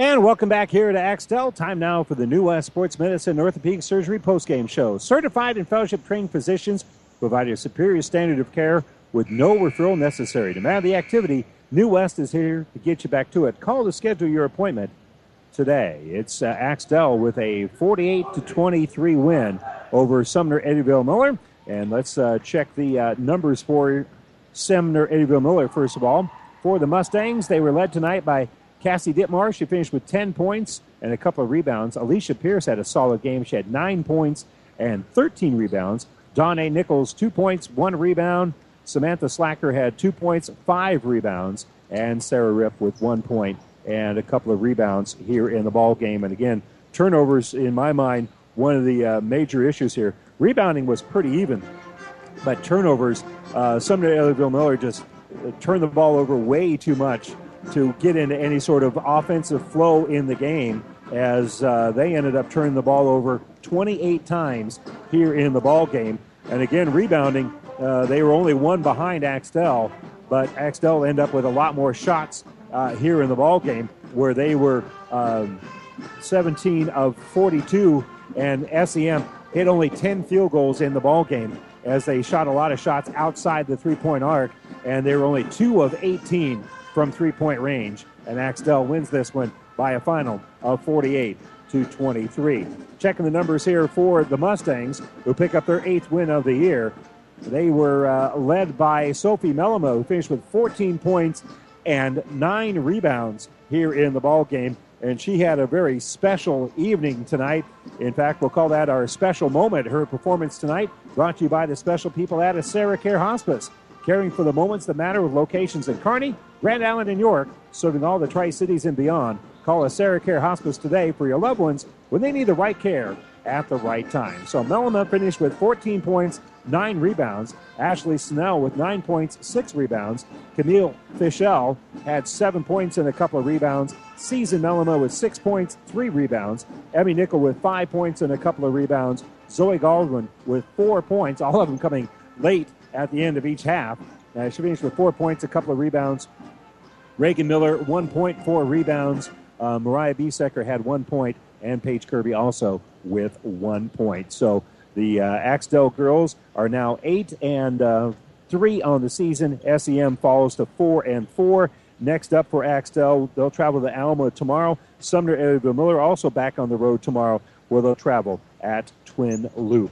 And welcome back here to Axtell. Time now for the New West Sports Medicine Orthopedic Surgery postgame show. Certified and fellowship trained physicians provide a superior standard of care with no referral necessary. To matter the activity, New West is here to get you back to it. Call to schedule your appointment today. It's uh, Axtell with a 48 to 23 win over Sumner Eddyville Miller. And let's uh, check the uh, numbers for Sumner Eddyville Miller, first of all. For the Mustangs, they were led tonight by Cassie Ditmar. She finished with 10 points and a couple of rebounds. Alicia Pierce had a solid game. She had nine points and 13 rebounds. Dawn A. Nichols, two points, one rebound. Samantha Slacker had two points, five rebounds. And Sarah Riff with one point and a couple of rebounds here in the ball game. And again, turnovers, in my mind, one of the uh, major issues here. Rebounding was pretty even, but turnovers, uh, Sumner Eddyville Miller just turned the ball over way too much to get into any sort of offensive flow in the game as uh, they ended up turning the ball over 28 times here in the ball game. And again, rebounding, uh, they were only one behind Axtell, but Axtell end up with a lot more shots uh, here in the ball game, where they were um, 17 of 42, and SEM hit only 10 field goals in the ball game as they shot a lot of shots outside the three-point arc, and they were only two of 18 from three-point range. And Axtell wins this one by a final of 48 to 23. Checking the numbers here for the Mustangs, who pick up their eighth win of the year. They were uh, led by Sophie Mellema, who finished with 14 points and nine rebounds here in the ball game. And she had a very special evening tonight. In fact, we'll call that our special moment. Her performance tonight brought to you by the special people at Acera Care Hospice, caring for the moments that matter with locations in Kearney, Grand Island, and York, serving all the Tri Cities and beyond. Call Acera Care Hospice today for your loved ones when they need the right care at the right time. So Mellema finished with 14 points, nine rebounds. Ashley Snell with nine points, six rebounds. Camille Fischel had seven points and a couple of rebounds. Season Mellema with six points, three rebounds. Emmy Nickel with five points and a couple of rebounds. Zoe Galdwin with four points, all of them coming late at the end of each half. Uh, she finished with four points, a couple of rebounds. Reagan Miller, one point, four rebounds. Uh, Mariah Biesecker had one point, and Paige Kirby also with one point. So the uh, Axtell girls are now eight and uh, three on the season. SEM follows to four and four. Next up for Axtell, they'll travel to Alma tomorrow. Sumner Eddyville Miller also back on the road tomorrow, where they'll travel at Twin Loup.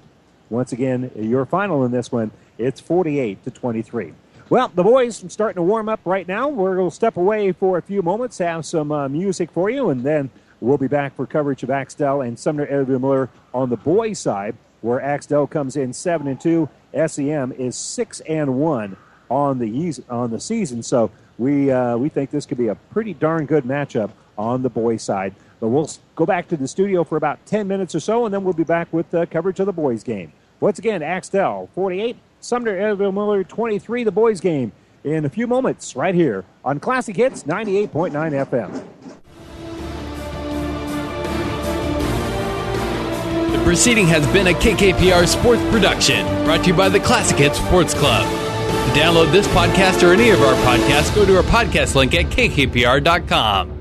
Once again, your final in this one, it's 48 to 23. Well, the boys are starting to warm up right now. We're going to step away for a few moments, have some uh, music for you, and then we'll be back for coverage of Axtell and Sumner Eddyville Miller on the boys' side, where Axtell comes in seven and two. SEM is six and one on the on the season. So we uh, we think this could be a pretty darn good matchup on the boys' side. But we'll go back to the studio for about 10 minutes or so, and then we'll be back with uh, coverage of the boys' game. Once again, Axtell 48, Sumner Eddyville Miller 23, the boys' game in a few moments right here on Classic Hits 98.9 FM. The proceeding has been a KKPR sports production brought to you by the Classic Hits Sports Club. To download this podcast or any of our podcasts, go to our podcast link at kkpr.com.